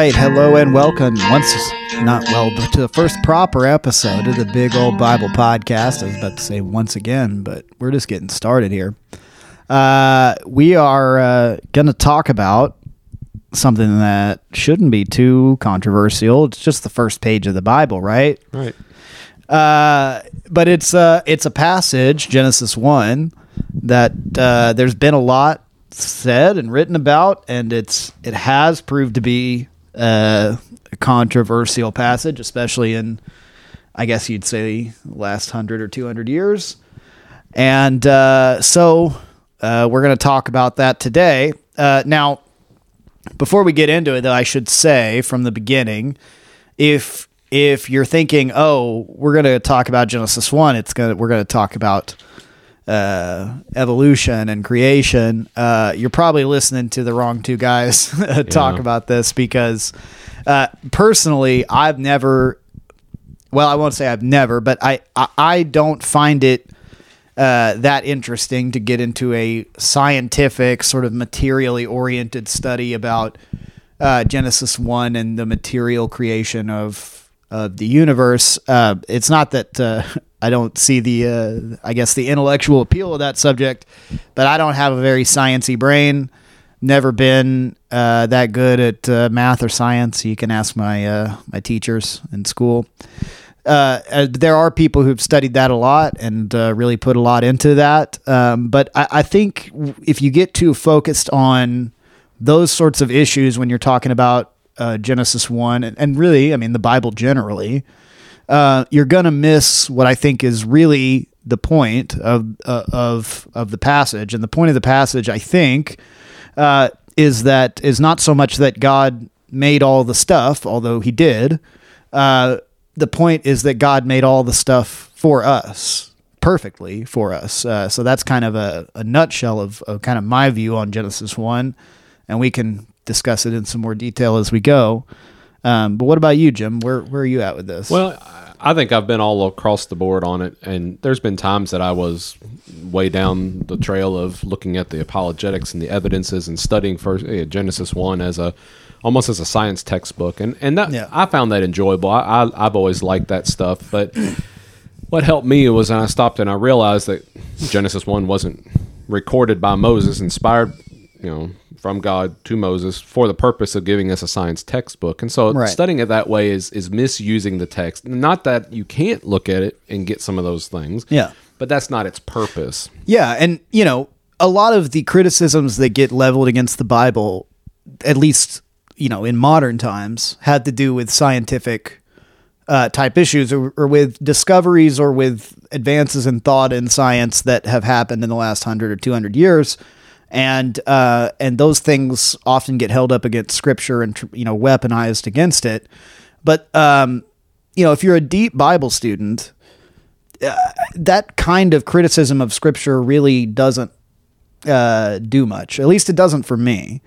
right. Hello and welcome once, not well, but to the first proper episode of the Big Old Bible Podcast. I was about to say once again, but we're just getting started here. Uh, we are uh, going to talk about something that shouldn't be too controversial. It's just the first page of the Bible, right? Right. Uh, but it's uh, it's a passage, Genesis one, that uh, there's been a lot said and written about, and it's it has proved to be uh, a controversial passage, especially in, I guess you'd say, the last hundred or two hundred years. And uh, so uh, we're going to talk about that today. Uh, now, before we get into it, though, I should say from the beginning, if if you're thinking, oh, we're going to talk about Genesis one, it's gonna we're going to talk about uh, evolution and creation, uh, you're probably listening to the wrong two guys talk Yeah. about this because uh, personally, I've never. Well, I won't say I've never, but I I, I don't find it uh, that interesting to get into a scientific sort of materially oriented study about uh, Genesis one and the material creation of of the universe. Uh, it's not that uh, I don't see the uh, I guess the intellectual appeal of that subject, but I don't have a very sciency brain. Never been uh, that good at uh, math or science. You can ask my my teachers in school there are people who've studied that a lot and really put a lot into that. Um, but I, I think if you get too focused on those sorts of issues when you're talking about uh, Genesis 1, and, and really, I mean, the Bible generally, uh, you're going to miss what I think is really the point of, uh, of, of the passage. And the point of the passage, I think, uh, is that is not so much that God made all the stuff, although he did. Uh, the point is that God made all the stuff for us perfectly for us. Uh, so that's kind of a, a nutshell of, of kind of my view on Genesis 1. And we can discuss it in some more detail as we go. Um, but what about you, Jim? Where, where are you at with this? Well, I think I've been all across the board on it, and there's been times that I was way down the trail of looking at the apologetics and the evidences and studying first eh, Genesis one as a almost as a science textbook, and and that Yeah. I found that enjoyable. I, I I've always liked that stuff, but what helped me was when I stopped and I realized that Genesis one wasn't recorded by Moses, inspired, you know, from God to Moses for the purpose of giving us a science textbook. And so Right. studying it that way is is misusing the text. Not that you can't look at it and get some of those things. Yeah. But that's not its purpose. Yeah, and you know, a lot of the criticisms that get leveled against the Bible, at least you know, in modern times, had to do with scientific uh, type issues or, or with discoveries or with advances in thought and science that have happened in the last hundred or two hundred years. And uh, and those things often get held up against Scripture and you know weaponized against it. But um, you know, if you're a deep Bible student, that kind of criticism of scripture really doesn't uh, do much. At least it doesn't for me.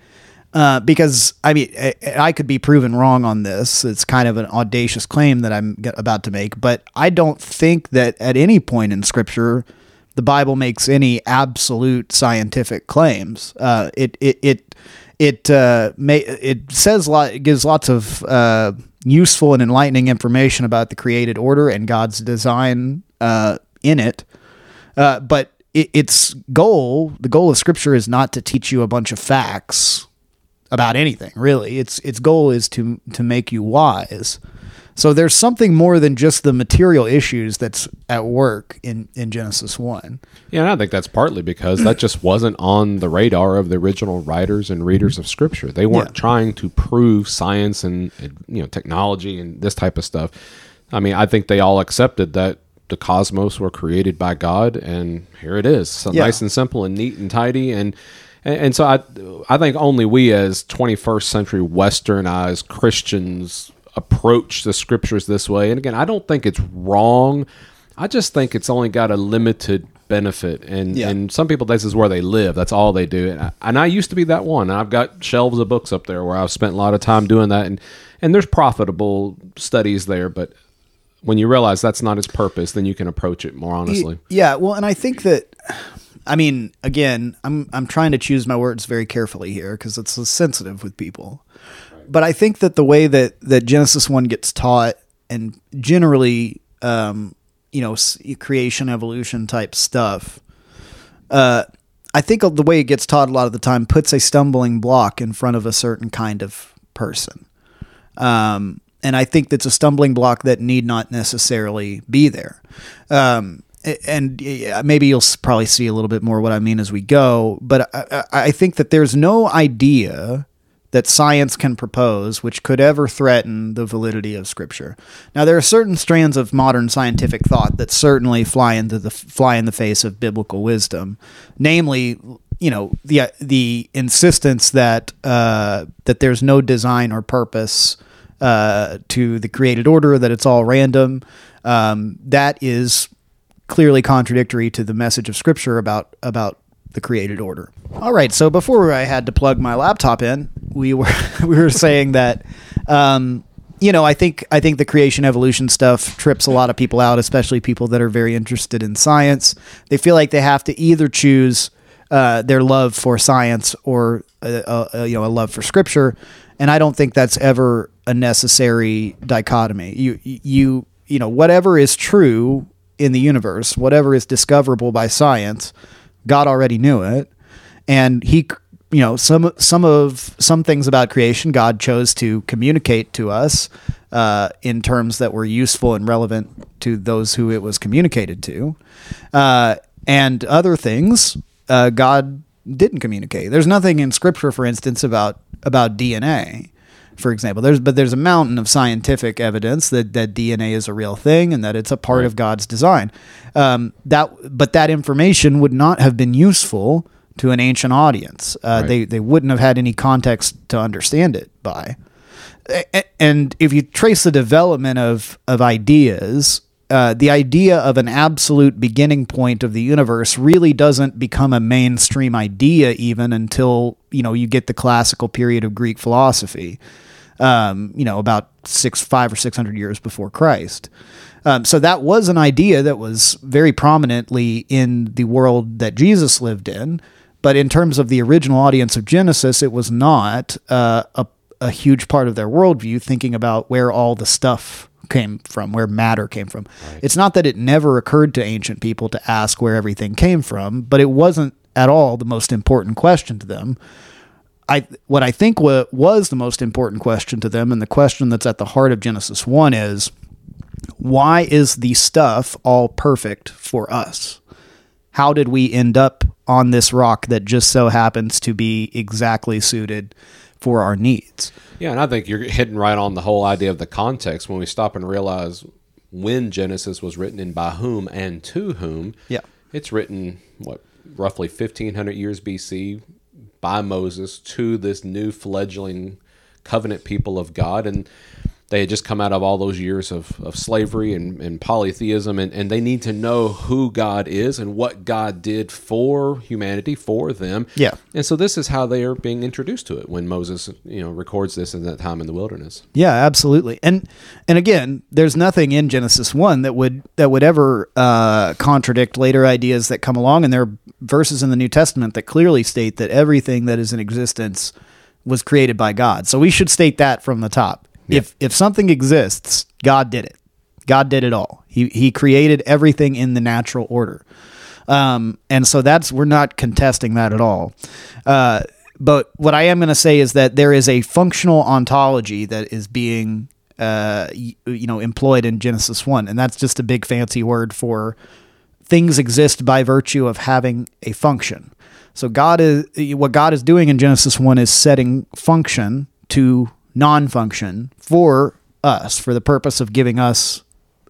Uh, because I mean, I, I could be proven wrong on this. It's kind of an audacious claim that I'm about to make, but I don't think that at any point in Scripture the Bible makes any absolute scientific claims. Uh, it it it it uh, may it says lot. Gives lots of uh, useful and enlightening information about the created order and God's design uh, in it. Uh, but it, its goal, the goal of Scripture, is not to teach you a bunch of facts about anything. Really, its its goal is to to make you wise. So there's something more than just the material issues that's at work in in Genesis one. Yeah, and I think that's partly because that just wasn't on the radar of the original writers and readers of Scripture. They weren't Yeah. trying to prove science and you know technology and this type of stuff. I mean, I think they all accepted that the cosmos were created by God, and here it is, so Yeah. nice and simple and neat and tidy, and and, and so I I think only we as 21st century Westernized Christians approach the Scriptures this way. And again, I don't think it's wrong. I just think it's only got a limited benefit and Yeah. and some people this is where they live that's all they do and I, and I used to be that one and I've got shelves of books up there where I've spent a lot of time doing that and and there's profitable studies there but when you realize that's not its purpose then you can approach it more honestly Yeah, well, and I think that I mean, again, I'm I'm trying to choose my words very carefully here because it's sensitive with people. But I think that the way that that Genesis one gets taught, and generally, um, you know, creation evolution type stuff, uh, I think the way it gets taught a lot of the time puts a stumbling block in front of a certain kind of person. Um, and I think that's a stumbling block that need not necessarily be there. Um, and maybe you'll probably see a little bit more what I mean as we go. But I, I I think that there's no idea that science can propose which could ever threaten the validity of Scripture. Now, there are certain strands of modern scientific thought that certainly fly into the fly in the face of biblical wisdom, namely, you know, the the insistence that uh, that there's no design or purpose uh, to the created order, that it's all random. Um, that is clearly contradictory to the message of Scripture about about the created order. All right, so before I had to plug my laptop in, we were we were saying that. Um, you know, I think I think the creation evolution stuff trips a lot of people out, especially people that are very interested in science. They feel like they have to either choose uh, their love for science or uh, uh, you know a love for scripture, and I don't think that's ever a necessary dichotomy. You you you know whatever is true in the universe, whatever is discoverable by science, God already knew it, and He you know some some of some things about creation God chose to communicate to us uh, in terms that were useful and relevant to those who it was communicated to, uh, and other things uh, God didn't communicate. There's nothing in Scripture, for instance, about about DNA. For example, there's but there's a mountain of scientific evidence that, that DNA is a real thing and that it's a part of God's design. Um, that but that information would not have been useful to an ancient audience. Uh, Right. They they wouldn't have had any context to understand it by. And if you trace the development of of ideas, uh, the idea of an absolute beginning point of the universe really doesn't become a mainstream idea even until you know you get the classical period of Greek philosophy. Um, you know, about six, five or six hundred years before Christ. Um, so that was an idea that was very prominently in the world that Jesus lived in. But in terms of the original audience of Genesis, it was not uh, a, a huge part of their worldview, thinking about where all the stuff came from, where matter came from. It's not that it never occurred to ancient people to ask where everything came from, but it wasn't at all the most important question to them. I what I think wa- was the most important question to them, and the question that's at the heart of Genesis one is, why is the stuff all perfect for us? How did we end up on this rock that just so happens to be exactly suited for our needs? Yeah, and I think you're hitting right on the whole idea of the context when we stop and realize when Genesis was written and by whom and to whom. Yeah. It's written, what, roughly 1500 years BC by Moses to this new fledgling covenant people of God. And they had just come out of all those years of, of slavery and, and polytheism, and, and they need to know who God is and what God did for humanity, for them. Yeah. And so this is how they are being introduced to it when Moses, you know, records this in that time in the wilderness. Yeah, absolutely. And and again, there's nothing in Genesis one that would that would ever uh, contradict later ideas that come along. And there are verses in the New Testament that clearly state that everything that is in existence was created by God. So we should state that from the top. If if something exists, God did it. God did it all. He he created everything in the natural order. Um, and so that's we're not contesting that at all. Uh, but what I am going to say is that there is a functional ontology that is being uh, y- you know employed in Genesis one, and that's just a big fancy word for things exist by virtue of having a function. So God is what God is doing in Genesis one is setting function to non-function for us for the purpose of giving us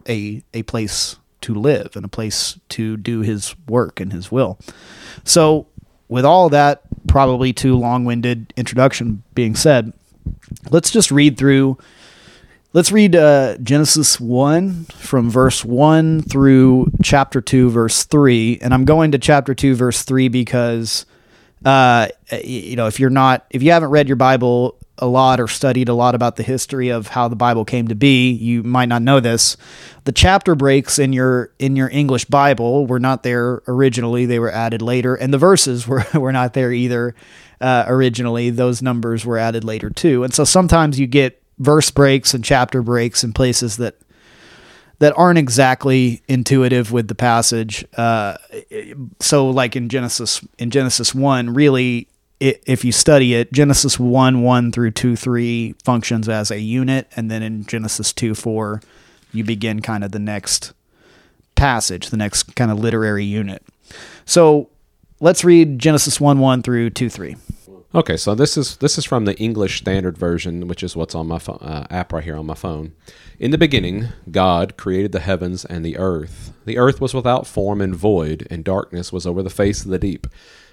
a a place to live and a place to do his work and his will. So with all that probably too long-winded introduction being said, let's just read through let's read uh, Genesis 1 from verse 1 through chapter 2 verse 3 and I'm going to chapter 2 verse 3 because uh, you know if you're not if you haven't read your Bible a lot or studied a lot about the history of how the Bible came to be, you might not know this. The chapter breaks in your in your English Bible were not there originally; they were added later, and the verses were were not there either uh, originally. Those numbers were added later too, and so sometimes you get verse breaks and chapter breaks in places that that aren't exactly intuitive with the passage. Uh, so, like in Genesis, in Genesis one, really, it, if you study it, Genesis one one through two three functions as a unit, and then in Genesis two four, you begin kind of the next passage, the next kind of literary unit. So, let's read Genesis one one through two three. Okay, so this is this is from the English Standard Version, which is what's on my uh, app right here on my phone. In the beginning, God created the heavens and the earth. The earth was without form and void, and darkness was over the face of the deep.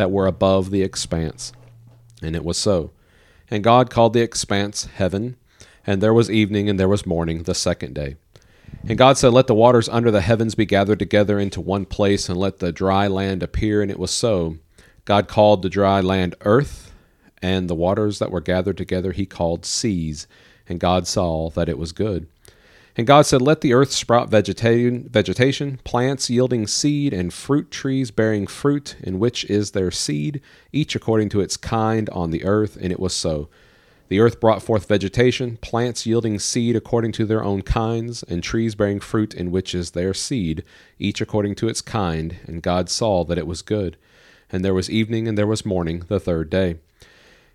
that were above the expanse. And it was so. And God called the expanse heaven, and there was evening, and there was morning the second day. And God said, Let the waters under the heavens be gathered together into one place, and let the dry land appear. And it was so. God called the dry land earth, and the waters that were gathered together he called seas. And God saw that it was good. And God said, Let the earth sprout vegetation, plants yielding seed, and fruit trees bearing fruit, in which is their seed, each according to its kind on the earth. And it was so. The earth brought forth vegetation, plants yielding seed according to their own kinds, and trees bearing fruit, in which is their seed, each according to its kind. And God saw that it was good. And there was evening and there was morning the third day.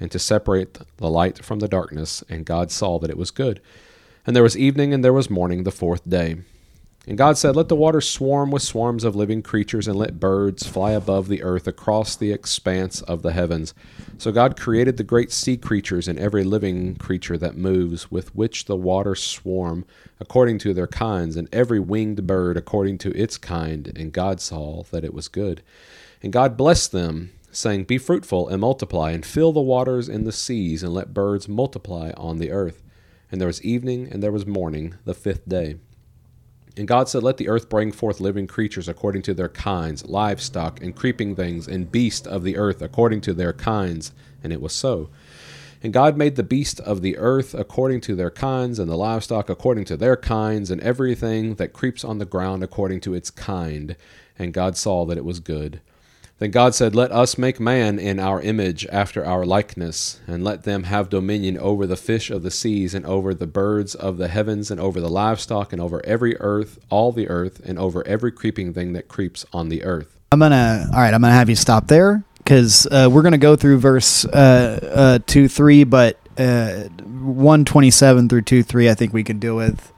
and to separate the light from the darkness. And God saw that it was good. And there was evening and there was morning the fourth day. And God said, Let the waters swarm with swarms of living creatures, and let birds fly above the earth across the expanse of the heavens. So God created the great sea creatures and every living creature that moves, with which the waters swarm, according to their kinds, and every winged bird according to its kind. And God saw that it was good. And God blessed them saying, Be fruitful and multiply, and fill the waters in the seas, and let birds multiply on the earth. And there was evening and there was morning, the fifth day. And God said, Let the earth bring forth living creatures according to their kinds, livestock, and creeping things, and beasts of the earth according to their kinds. And it was so. And God made the beasts of the earth according to their kinds, and the livestock according to their kinds, and everything that creeps on the ground according to its kind. And God saw that it was good. Then God said, Let us make man in our image, after our likeness, and let them have dominion over the fish of the seas, and over the birds of the heavens, and over the livestock, and over every earth, all the earth, and over every creeping thing that creeps on the earth. I'm gonna. All right, I'm gonna have you stop there because uh, we're gonna go through verse uh, uh, two, three, but uh, one twenty-seven through two, three. I think we can deal with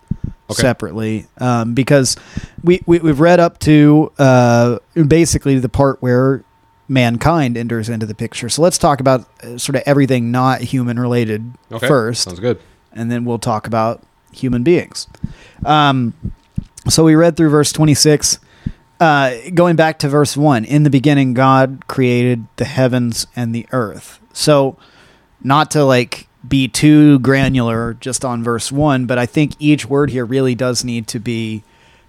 Okay. separately um, because we, we we've read up to uh, basically the part where mankind enters into the picture. So let's talk about uh, sort of everything not human related Okay. first Sounds good. and then we'll talk about human beings. Um, so we read through verse 26. Uh, going back to verse 1, in the beginning, God created the heavens and the earth. So, not to like be too granular just on verse 1, but I think each word here really does need to be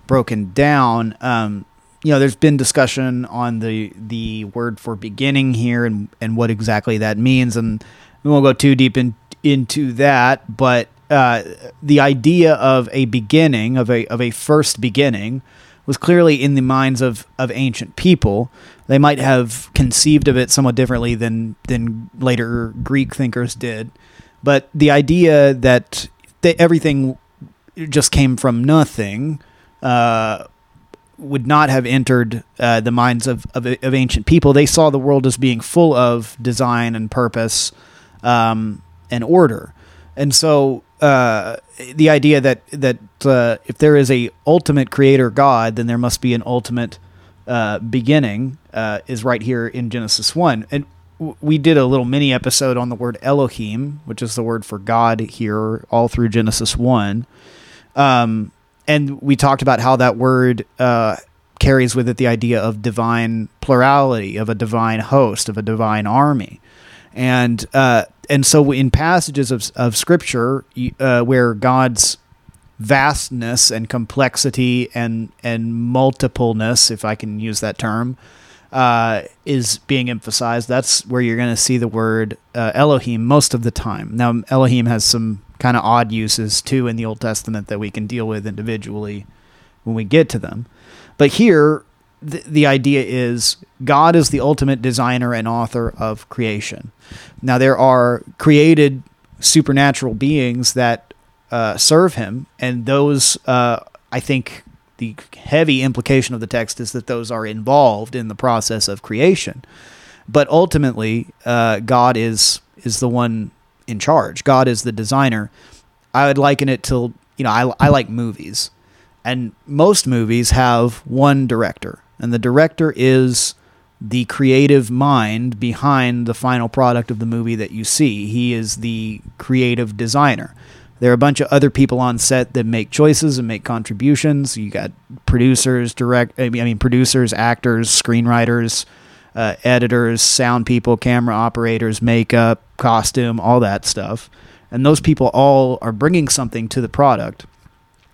broken down. Um, you know, there's been discussion on the the word for beginning here and and what exactly that means, and we won't go too deep in, into that. But uh, the idea of a beginning of a of a first beginning was clearly in the minds of of ancient people. They might have conceived of it somewhat differently than than later Greek thinkers did, but the idea that everything just came from nothing uh, would not have entered uh, the minds of, of, of ancient people. They saw the world as being full of design and purpose um, and order, and so uh, the idea that that uh, if there is a ultimate creator God, then there must be an ultimate uh, beginning uh, is right here in Genesis one, and we did a little mini episode on the word Elohim, which is the word for God here, all through Genesis one. Um, and we talked about how that word uh, carries with it the idea of divine plurality, of a divine host, of a divine army, and uh, and so in passages of of scripture uh, where God's vastness and complexity and and multipleness, if I can use that term, uh, is being emphasized. That's where you're going to see the word uh, Elohim most of the time. Now, Elohim has some kind of odd uses too in the Old Testament that we can deal with individually when we get to them. But here, the, the idea is God is the ultimate designer and author of creation. Now, there are created supernatural beings that uh, serve him, and those, uh, I think, the heavy implication of the text is that those are involved in the process of creation. But ultimately, uh, God is is the one in charge. God is the designer. I would liken it to you know I I like movies, and most movies have one director, and the director is the creative mind behind the final product of the movie that you see. He is the creative designer. There are a bunch of other people on set that make choices and make contributions. You got producers, direct, I mean, producers, actors, screenwriters, uh, editors, sound people, camera operators, makeup, costume, all that stuff. And those people all are bringing something to the product.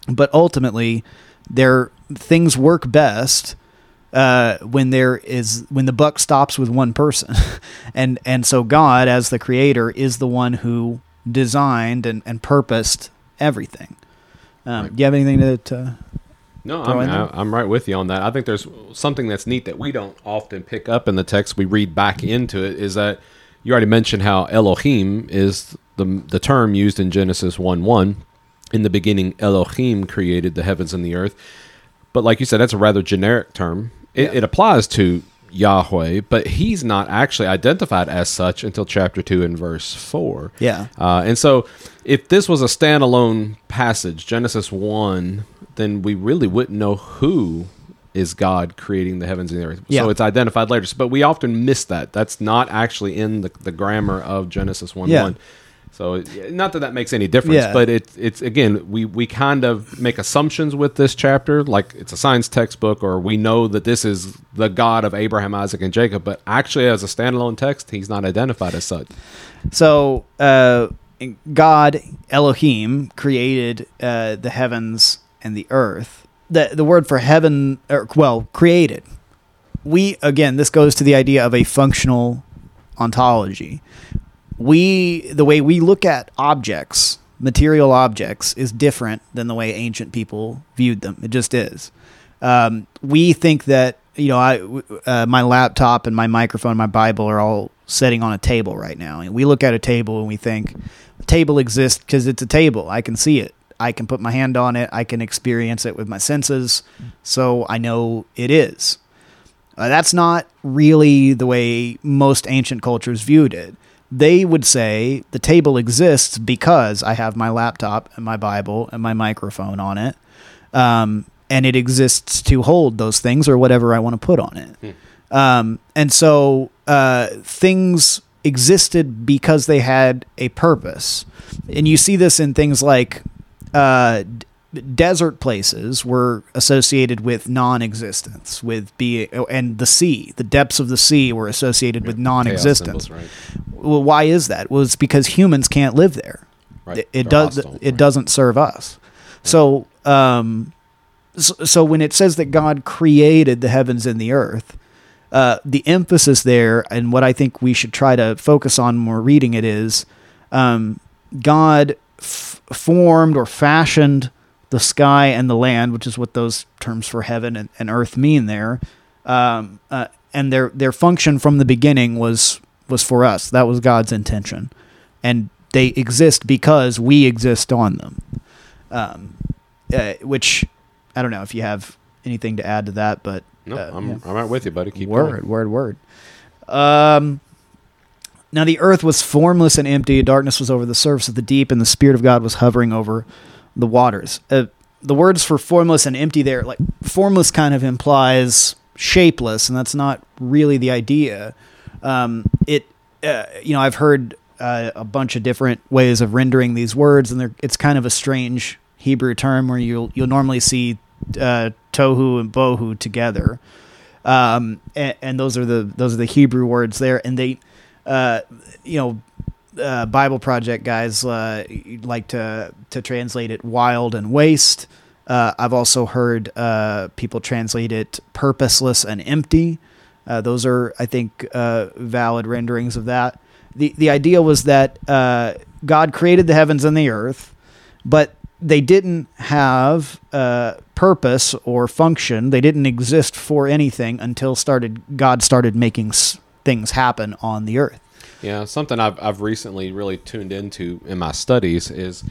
But ultimately, their things work best uh, when there is when the buck stops with one person, and and so God, as the creator, is the one who designed and, and purposed everything. Um, Right. Do you have anything to? to No, I'm. I- I'm right with you on that. I think there's something that's neat that we don't often pick up in the text. We read back into it. Is that you already mentioned how Elohim is the the term used in Genesis one one. In the beginning, Elohim created the heavens and the earth. But like you said, that's a rather generic term. It, it applies to Yahweh, but he's not actually identified as such until chapter two and verse four. Yeah. Uh, and so, if this was a standalone passage, Genesis 1, then we really wouldn't know who is God creating the heavens and the earth. Yeah. So it's identified later. But we often miss that. That's not actually in the, the grammar of Genesis 1 Yeah. 1. So not that that makes any difference, Yeah. but it, it's again we we kind of make assumptions with this chapter, like it's a science textbook, or we know that this is the God of Abraham, Isaac, and Jacob. But actually, as a standalone text, he's not identified as such. So, uh, God Elohim created uh, the heavens and the earth. The the word for heaven, or, well, created. We again, this goes to the idea of a functional ontology. We the way we look at objects, material objects, is different than the way ancient people viewed them. It just is. Um, we think that you know, I uh, my laptop and my microphone, and my Bible are all sitting on a table right now. And we look at a table and we think the table exists because it's a table. I can see it. I can put my hand on it. I can experience it with my senses, so I know it is. Uh, that's not really the way most ancient cultures viewed it. They would say the table exists because I have my laptop and my Bible and my microphone on it, um, and it exists to hold those things or whatever I want to put on it. Um, and so uh, things existed because they had a purpose. And you see this in things like uh, d- desert places were associated with non-existence, with being, and the sea, the depths of the sea were associated with non-existence. symbols, right? Well, why is that? Well, it's because humans can't live there. Right. It, it does. hostile, It right. doesn't serve us. So, um, so, so when it says that God created the heavens and the earth, uh, the emphasis there, and what I think we should try to focus on when we're reading it is, um, God f- formed or fashioned the sky and the land, which is what those terms for heaven and, and earth mean there. Um, uh, and their their function from the beginning was was for us. That was God's intention, and they exist because we exist on them. um, uh, which I don't know if you have anything to add to that, but No, uh, I'm yeah. I'm right with you, buddy. Keep word, going. word, word. Um, now the earth was formless and empty. Darkness was over the surface of the deep, and the Spirit of God was hovering over the waters. Uh, the words for formless and empty there, like formless, kind of implies shapeless, and that's not really the idea. Um, it, uh, you know, I've heard uh, a bunch of different ways of rendering these words, and it's kind of a strange Hebrew term where you'll you'll normally see uh, tohu and bohu together um, and, and those are the those are the Hebrew words there, and they, uh, you know, uh, Bible Project guys uh, like to to translate it wild and waste. I've also heard people translate it purposeless and empty. Uh, those are, I think, uh, valid renderings of that. the The idea was that uh, God created the heavens and the earth, but they didn't have uh, purpose or function. They didn't exist for anything until started God started making s- things happen on the earth. Yeah, something I've I've recently really tuned into in my studies is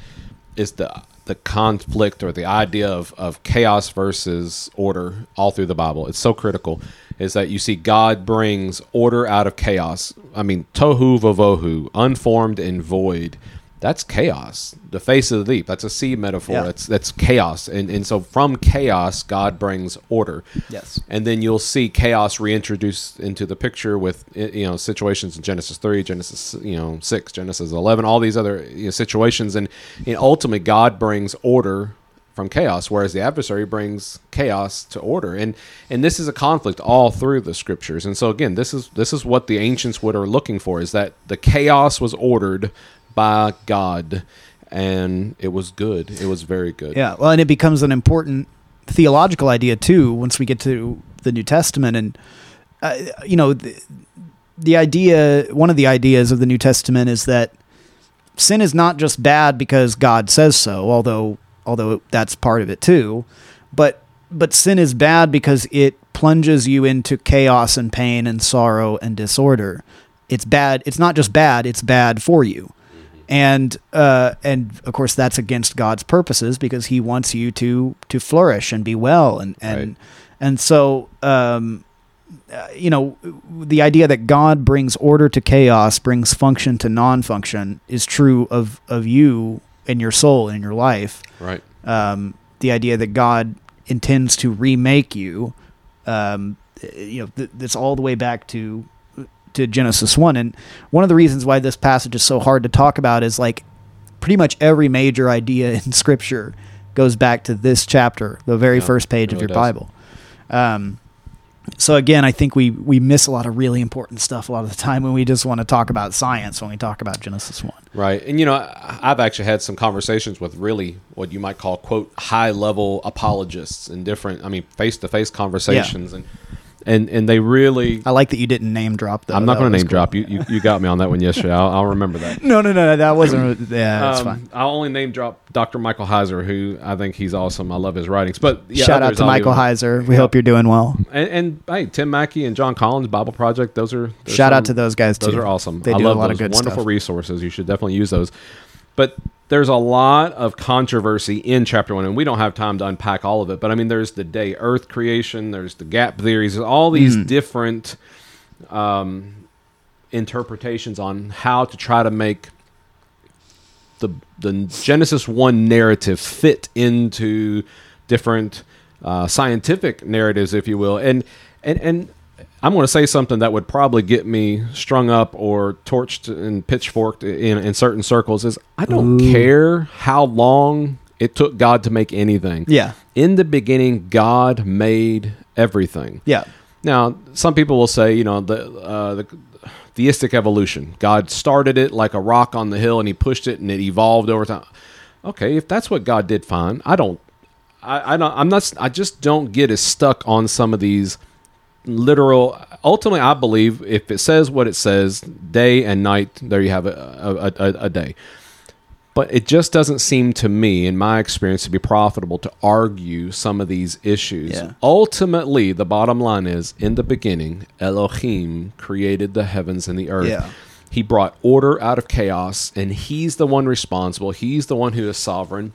is the the conflict or the idea of, of chaos versus order all through the Bible. It's so critical. Is that you see God brings order out of chaos. I mean, tohu vavohu, unformed and void. That's chaos. The face of the deep. That's a sea metaphor. Yeah. That's that's chaos. And and so from chaos, God brings order Yes. and then you'll see chaos reintroduced into the picture with you know situations in Genesis three, Genesis you know six, Genesis eleven, all these other you know, situations, and know, ultimately God brings order from chaos, whereas the adversary brings chaos to order, and and this is a conflict all through the scriptures, and so again, this is this is what the ancients would are looking for is that the chaos was ordered by God, and it was good, it was very good, Yeah. Well, and it becomes an important theological idea too once we get to the New Testament, and uh, you know, the, the idea, one of the ideas of the New Testament is that sin is not just bad because God says so, although although that's part of it too, but but sin is bad because it plunges you into chaos and pain and sorrow and disorder. It's bad. It's not just bad. It's bad for you and uh, and of course that's against God's purposes because He wants you to to flourish and be well and and Right. and so um, uh, you know the idea that God brings order to chaos brings function to non-function is true of of you and your soul and your life. right, Um, the idea that God intends to remake you, um, you know, th- that's all the way back to to Genesis one. And one of the reasons why this passage is so hard to talk about is like pretty much every major idea in Scripture goes back to this chapter, the very Yeah, first page it of your does. Bible. Um, so again, I think we we miss a lot of really important stuff a lot of the time when we just want to talk about science when we talk about Genesis one. Right. And, you know, I've actually had some conversations with really what you might call, quote, high level apologists in different, I mean, face to face conversations. And, and, and they really, I like that you didn't name drop. Though. I'm not going to name cool. drop. You, you, you got me on that one yesterday. I'll, I'll remember that. No, no, no, no, that wasn't. Yeah, that's Um, fine. I'll only name drop Dr. Michael Heiser, who I think he's awesome. I love his writings. But yeah, Shout out to Michael Heiser. We hope you're doing well. And, and hey, Tim Mackie and Jon Collins Bible Project. Those are Shout are- out to those guys too. Those are awesome. They I do a lot of good wonderful stuff. resources. You should definitely use those. But there's a lot of controversy in chapter one, and we don't have time to unpack all of it. But I mean, there's the day Earth creation, there's the gap theories, all these Mm. different um, interpretations on how to try to make the the Genesis one narrative fit into different uh, scientific narratives, if you will, and and and I'm going to say something that would probably get me strung up or torched and pitchforked in in certain circles. Is I don't care how long it took God to make anything. Yeah, In the beginning, God made everything. yeah, Now, some people will say, you know, the uh, the theistic evolution. God started it like a rock on the hill, and He pushed it, and it evolved over time. Okay, if that's what God did, fine. I don't. I, I don't. I'm not. I just don't get as stuck on some of these literal. Ultimately, I believe if it says what it says, day and night, there you have a, a, a, a day. But it just doesn't seem to me, in my experience, to be profitable to argue some of these issues. Yeah. Ultimately, the bottom line is in the beginning, Elohim created the heavens and the earth. Yeah. He brought order out of chaos, and he's the one responsible. He's the one who is sovereign.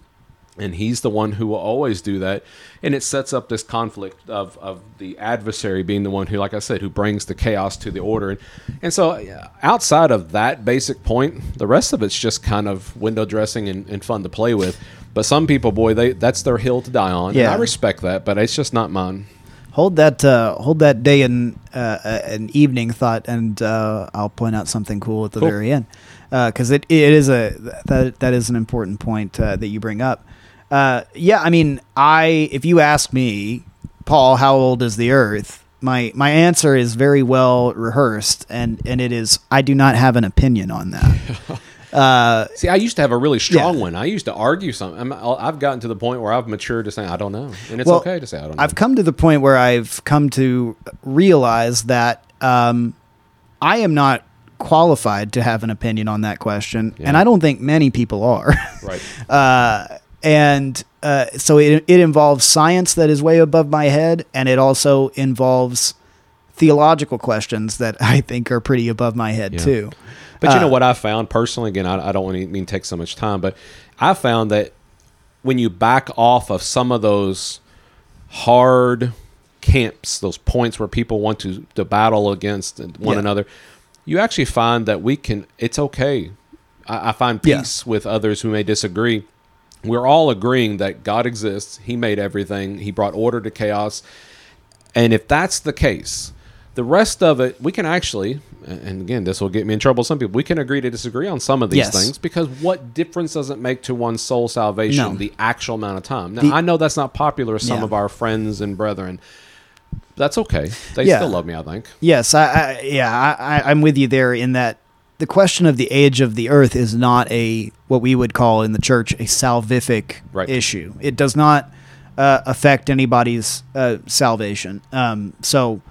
And he's the one who will always do that and it sets up this conflict of, of the adversary being the one who like i said who brings the chaos to the order and, and so uh, outside of that basic point the rest of it's just kind of window dressing and, and fun to play with but some people boy they that's their hill to die on Yeah. and i respect that but it's just not mine Hold that, uh, hold that day and uh, uh, an evening thought, and uh, I'll point out something cool at the Cool. very end, because it it is a that that is an important point uh, that you bring up. Uh, yeah, I mean, I if you ask me, Paul, how old is the Earth? My my answer is very well rehearsed, and and it is I do not have an opinion on that. uh, See, I used to have a really strong Yeah. one. I used to argue something. I'm, I'll- I've gotten to the point where I've matured to saying I don't know, and it's Well, okay to say I don't know. I've come to the point where I've come to realize that um, I am not qualified to have an opinion on that question, Yeah. and I don't think many people are. right. uh, and uh, so it, it involves science that is way above my head, and it also involves theological questions that I think are pretty above my head Yeah. too. But you know Uh, what I found personally? Again, I, I don't want to mean take so much time, but I found that when you back off of some of those hard camps, those points where people want to, to battle against one Yeah. another, you actually find that we can. It's okay. I, I find Yeah. peace with others who may disagree. We're all agreeing that God exists. He made everything. He brought order to chaos. And if that's the case, the rest of it, we can actually, and again, this will get me in trouble. Some people, we can agree to disagree on some of these Yes. things because what difference does it make to one's soul salvation No. the actual amount of time? Now, The- I know that's not popular with some Yeah. of our friends and brethren. That's okay. They Yeah. still love me, I think. Yes, I, I yeah, I, I- I'm with you there in that the question of the age of the earth is not a what we would call in the church a salvific Right. issue. It does not uh, affect anybody's uh, salvation. Um, so,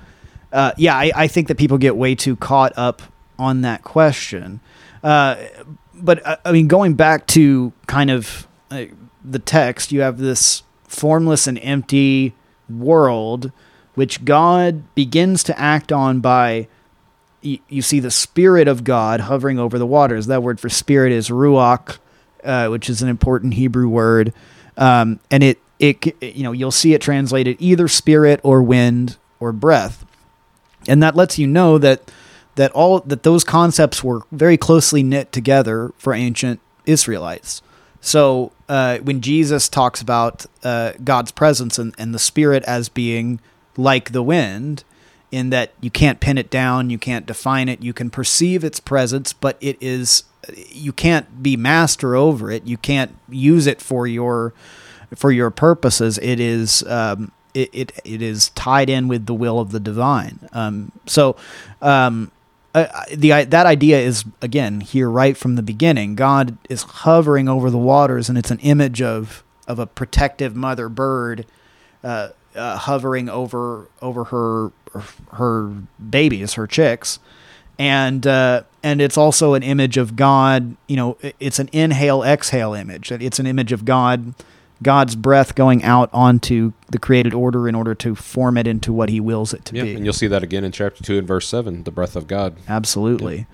uh, yeah, I, I think that people get way too caught up on that question. Uh, but uh, I mean, going back to kind of uh, the text, you have this formless and empty world, which God begins to act on by. You, you see the spirit of God hovering over the waters. That word for spirit is ruach, uh, which is an important Hebrew word, um, and it it you know you'll see it translated either spirit or wind or breath, and that lets you know that that all that those concepts were very closely knit together for ancient Israelites. So uh, when Jesus talks about uh, God's presence and, and the Spirit as being like the wind, in that you can't pin it down, you can't define it, you can perceive its presence, but it is you can't be master over it. You can't use it for your for your purposes. It is um, it, it it is tied in with the will of the divine. Um, so um, uh, the that idea is again here right from the beginning. God is hovering over the waters, and it's an image of of a protective mother bird uh, uh, hovering over over her her babies, her chicks, and uh, and it's also an image of God. You know, it's an inhale exhale image. It's an image of God. God's breath going out onto the created order in order to form it into what He wills it to be. and you'll see that again in chapter two and verse seven, the breath of God. Absolutely.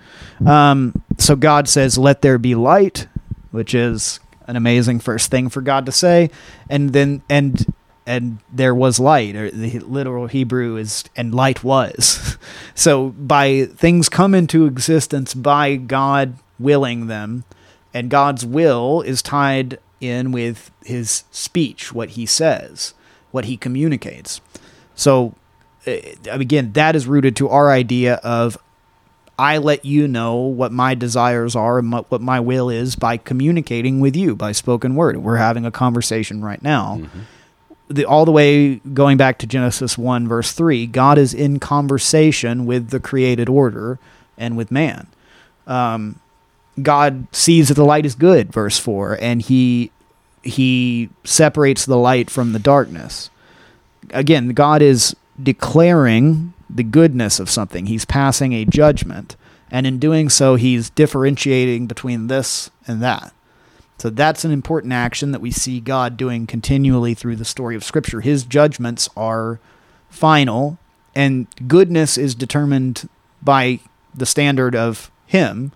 Um, so God says, "Let there be light," which is an amazing first thing for God to say, and then and and there was light. Or the literal Hebrew is and light was. so by things come into existence by God willing them, and God's will is tied in with His speech, what He says, what He communicates. So uh, again, that is rooted to our idea of I let you know what my desires are and what what my will is by communicating with you by spoken word. We're having a conversation right now. The, all the way going back to Genesis 1, verse 3, God is in conversation with the created order and with man. Um, God sees that the light is good, verse 4, and he he separates the light from the darkness. Again, God is declaring the goodness of something. He's passing a judgment, and in doing so, he's differentiating between this and that. So that's an important action that we see God doing continually through the story of Scripture. His judgments are final, and goodness is determined by the standard of Him,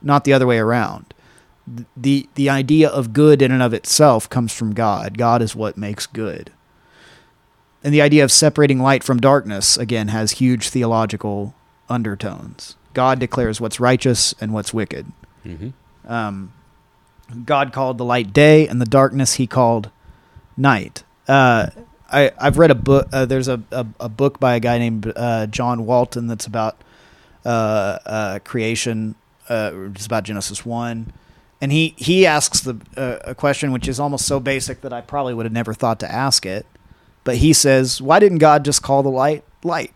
not the other way around. the the idea of good in and of itself comes from God. God is what makes good. And the idea of separating light from darkness again has huge theological undertones. God declares what's righteous and what's wicked. Mm-hmm. Um, God called the light day, and the darkness He called night. Uh, I I've read a book. Uh, there's a, a a book by a guy named uh, John Walton that's about uh, uh, creation. Uh, it's about Genesis one, and he he asks the uh, a question which is almost so basic that I probably would have never thought to ask it. But he says, "Why didn't God just call the light light?"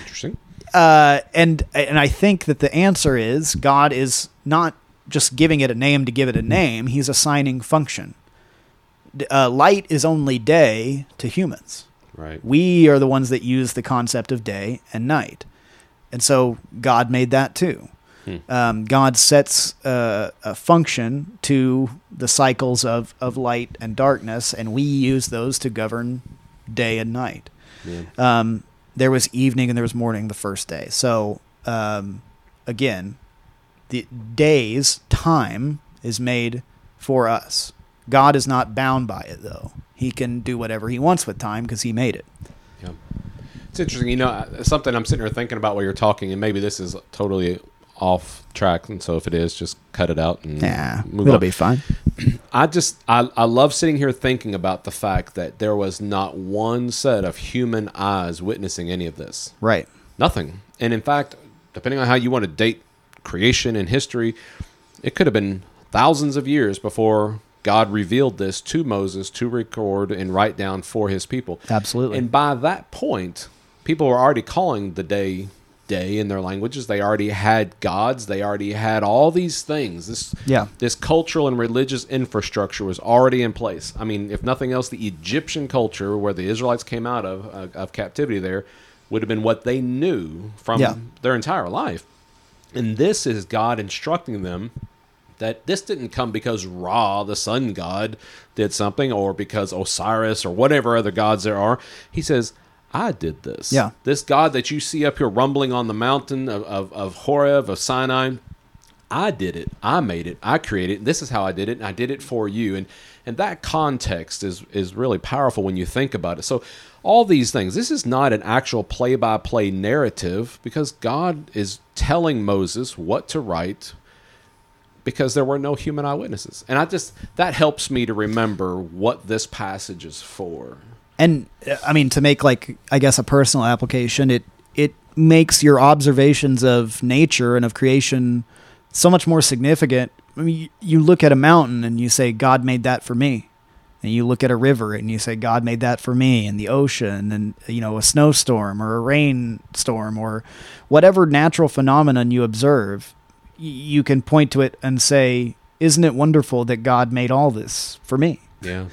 Interesting. uh, and and I think that the answer is God is not just giving it a name to give it a name. He's assigning function. Uh, light is only day to humans. Right. We are the ones that use the concept of day and night, and so God made that too. Hmm. Um, God sets uh, a function to the cycles of, of light and darkness, and we use those to govern day and night Yeah. um, there was evening and there was morning the first day. So um, again, the days time is made for us. God is not bound by it though. He can do whatever he wants with time because he made it. Yeah. It's interesting. You know, uh, something I'm sitting here thinking about while you're talking, and maybe this is totally off track, and so if it is, just cut it out and Yeah, move it'll on. be fine. I just I, I love sitting here thinking about the fact that there was not one set of human eyes witnessing any of this. Right. Nothing. And in fact, depending on how you want to date creation and history, it could have been thousands of years before God revealed this to Moses to record and write down for his people. Absolutely. And by that point, people were already calling the day day in their languages. They already had gods. They already had all these things. This Yeah. this cultural and religious infrastructure was already in place. I mean, if nothing else, the Egyptian culture where the Israelites came out of uh, of captivity there would have been what they knew from Yeah. their entire life. And this is God instructing them that this didn't come because Ra, the sun god, did something or because Osiris or whatever other gods there are. He says, I did this. Yeah. This God that you see up here rumbling on the mountain of, of, of Horeb, of Sinai, I did it. I made it. I created it. This is how I did it, and I did it for you. And and that context is is really powerful when you think about it. So all these things. This is not an actual play-by-play narrative because God is telling Moses what to write because there were no human eyewitnesses. And I just that helps me to remember what this passage is for. and uh, I mean to make like I guess a personal application, it it makes your observations of nature and of creation so much more significant. I mean, you look at a mountain and you say God made that for me, and you look at a river and you say God made that for me, and the ocean, and you know a snowstorm or a rainstorm or whatever natural phenomenon you observe, you can point to it and say, "Isn't it wonderful that God made all this for me?" Yeah.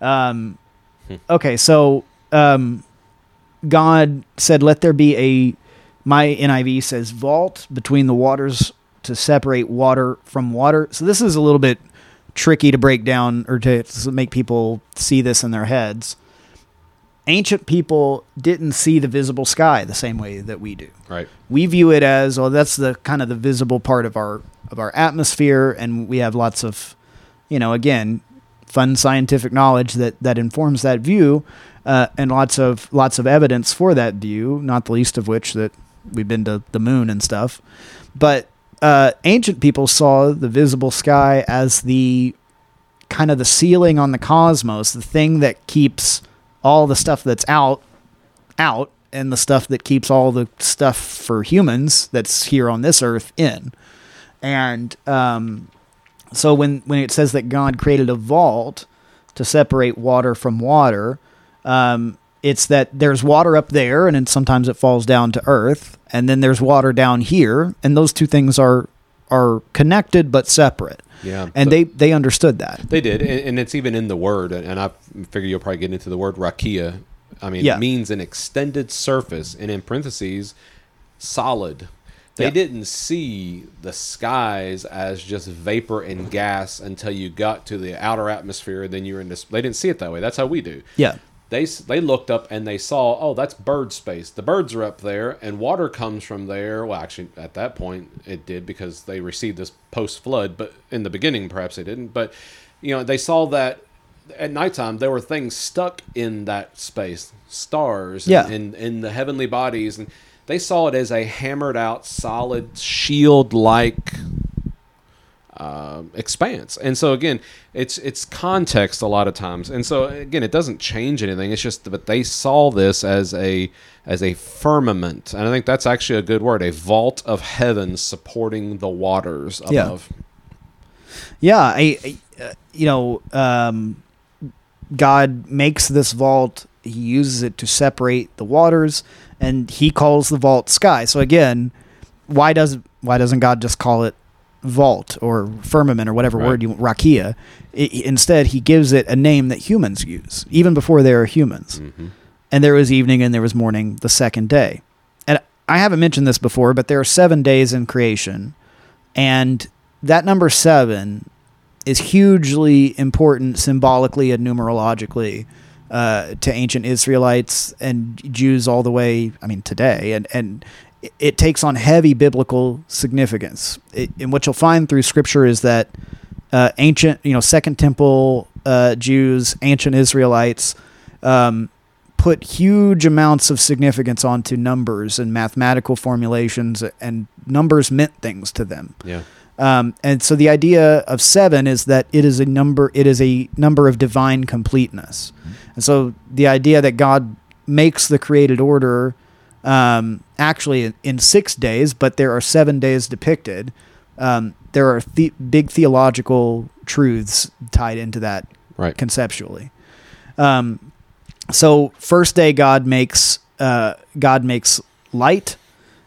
Um, okay, so um, God said, "Let there be a." My NIV says, "Vault between the waters to separate water from water." So this is a little bit tricky to break down or to, make people see this in their heads. Ancient people didn't see the visible sky the same way that we do Right. we view it as oh that's the kind of the visible part of our of our atmosphere and we have lots of you know again fun scientific knowledge that that informs that view uh, and lots of lots of evidence for that view not the least of which that we've been to the moon and stuff but uh, ancient people saw the visible sky as the kind of the ceiling on the cosmos the thing that keeps all the stuff that's out out and the stuff that keeps all the stuff for humans that's here on this earth in. And um, so when when it says that God created a vault to separate water from water, um, it's that there's water up there, and then sometimes it falls down to earth, and then there's water down here, and those two things are are connected but separate. Yeah. And they they understood that. They did, and, and it's even in the word. And I figure you'll probably get into the word rakia. I mean, Yeah. it means an extended surface, and in parentheses, solid. They Yeah. didn't see the skies as just vapor and gas until you got to the outer atmosphere. Then you were in this. They didn't see it that way. That's how we do. Yeah. They they looked up and they saw, oh, that's bird space. The birds are up there, and water comes from there. Well, actually, at that point, it did because they received this post flood. But in the beginning, perhaps they didn't. But you know, they saw that at nighttime there were things stuck in that space, stars, Yeah. and in the heavenly bodies, and they saw it as a hammered out, solid shield like um, expanse. And so again, it's it's context a lot of times. And so again, it doesn't change anything. It's just that they saw this as a as a firmament, and I think that's actually a good word, a vault of heaven supporting the waters Yeah. above. Yeah, I, I uh, you know, um, God makes this vault. He uses it to separate the waters, and he calls the vault sky. So again, why does why doesn't God just call it vault or firmament or whatever Right. word you rakia? I, instead, he gives it a name that humans use, even before there are humans. hmm And there was evening and there was morning the second day. And I haven't mentioned this before, but there are seven days in creation. And that number seven is hugely important symbolically and numerologically uh, to ancient Israelites and Jews all the way, I mean, today. And, and it- takes on heavy biblical significance. It, and what you'll find through scripture is that uh, ancient, you know, Second Temple uh, Jews, ancient Israelites, um, put huge amounts of significance onto numbers and mathematical formulations, and numbers meant things to them. Yeah. Um, and so the idea of seven is that it is a number. It is a number of divine completeness. And so the idea that God makes the created order um, actually in, in six days, but there are seven days depicted. Um, there are the- big theological truths tied into that Right. conceptually. Um, so first day God makes uh, God makes light.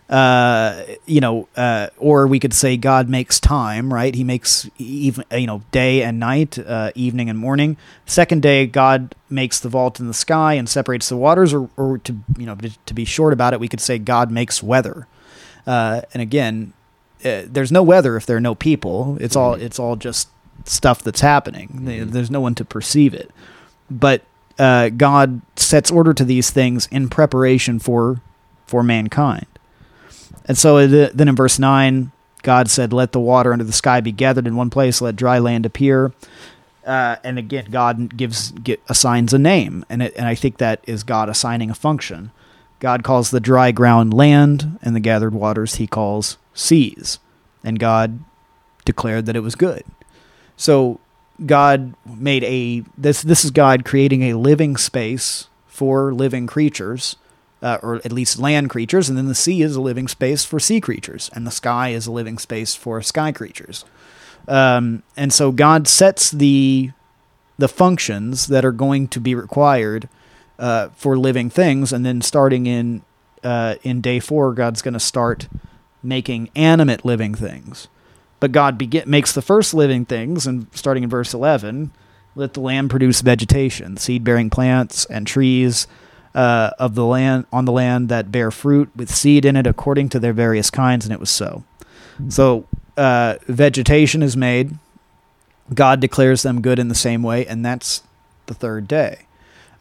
Uh, you know, uh, or we could say God makes time, right? He makes even you know day and night, uh, evening and morning. Second day, God makes the vault in the sky and separates the waters, or, or to you know to, to be short about it, we could say God makes weather. Uh, and again, uh, there's no weather if there are no people. It's all it's all just stuff that's happening. Mhm. There's no one to perceive it. But uh, God sets order to these things in preparation for for mankind. And so the- then in verse 9, God said, Let the water under the sky be gathered in one place, let dry land appear. Uh, and again, God gives get, assigns a name, and it, and I think that is God assigning a function. God calls the dry ground land, and the gathered waters He calls seas, and God declared that it was good. So God made a this this is God creating a living space for living creatures, uh, or at least land creatures, and then the sea is a living space for sea creatures, and the sky is a living space for sky creatures. Um, and so God sets the the functions that are going to be required uh, for living things, and then starting in uh, in day four, God's going to start making animate living things. But God begin, makes the first living things, and starting in verse 11, let the land produce vegetation, seed bearing plants and trees uh, of the land on the land that bear fruit with seed in it according to their various kinds, and it was so. So uh, vegetation is made. God declares them good in the same way, and that's the third day.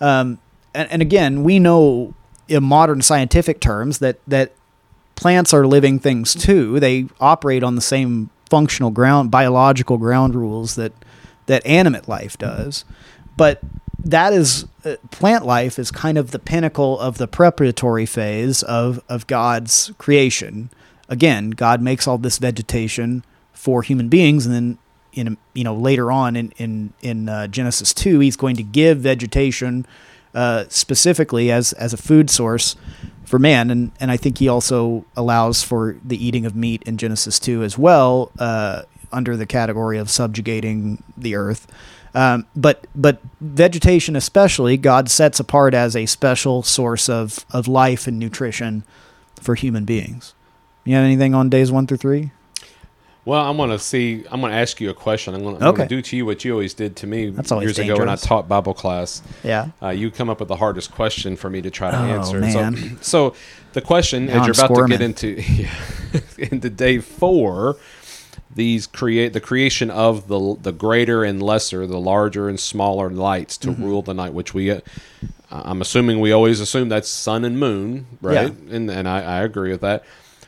Um, and, and again, we know in modern scientific terms that that plants are living things too. They operate on the same functional ground, biological ground rules that that animate life does. But that is uh, plant life is kind of the pinnacle of the preparatory phase of of God's creation. Again, God makes all this vegetation for human beings, and then in you know later on in in in uh, Genesis two, He's going to give vegetation uh, specifically as as a food source for man, and and I think He also allows for the eating of meat in Genesis two as well, uh, under the category of subjugating the earth. Um, but but vegetation especially, God sets apart as a special source of of life and nutrition for human beings. You have anything on days one through three? Well, I'm going to see. I'm going to ask you a question. I'm going Okay. to do to you what you always did to me years ago when I taught Bible class. Yeah. Uh, you come up with the hardest question for me to try to Oh, answer. man. So, so the question, Now as you're about squirming. to get into into day four, these create the creation of the the greater and lesser, the larger and smaller lights to rule the night, which we. Uh, I'm assuming we always assume that's sun and moon, right? Yeah. And and I, I agree with that.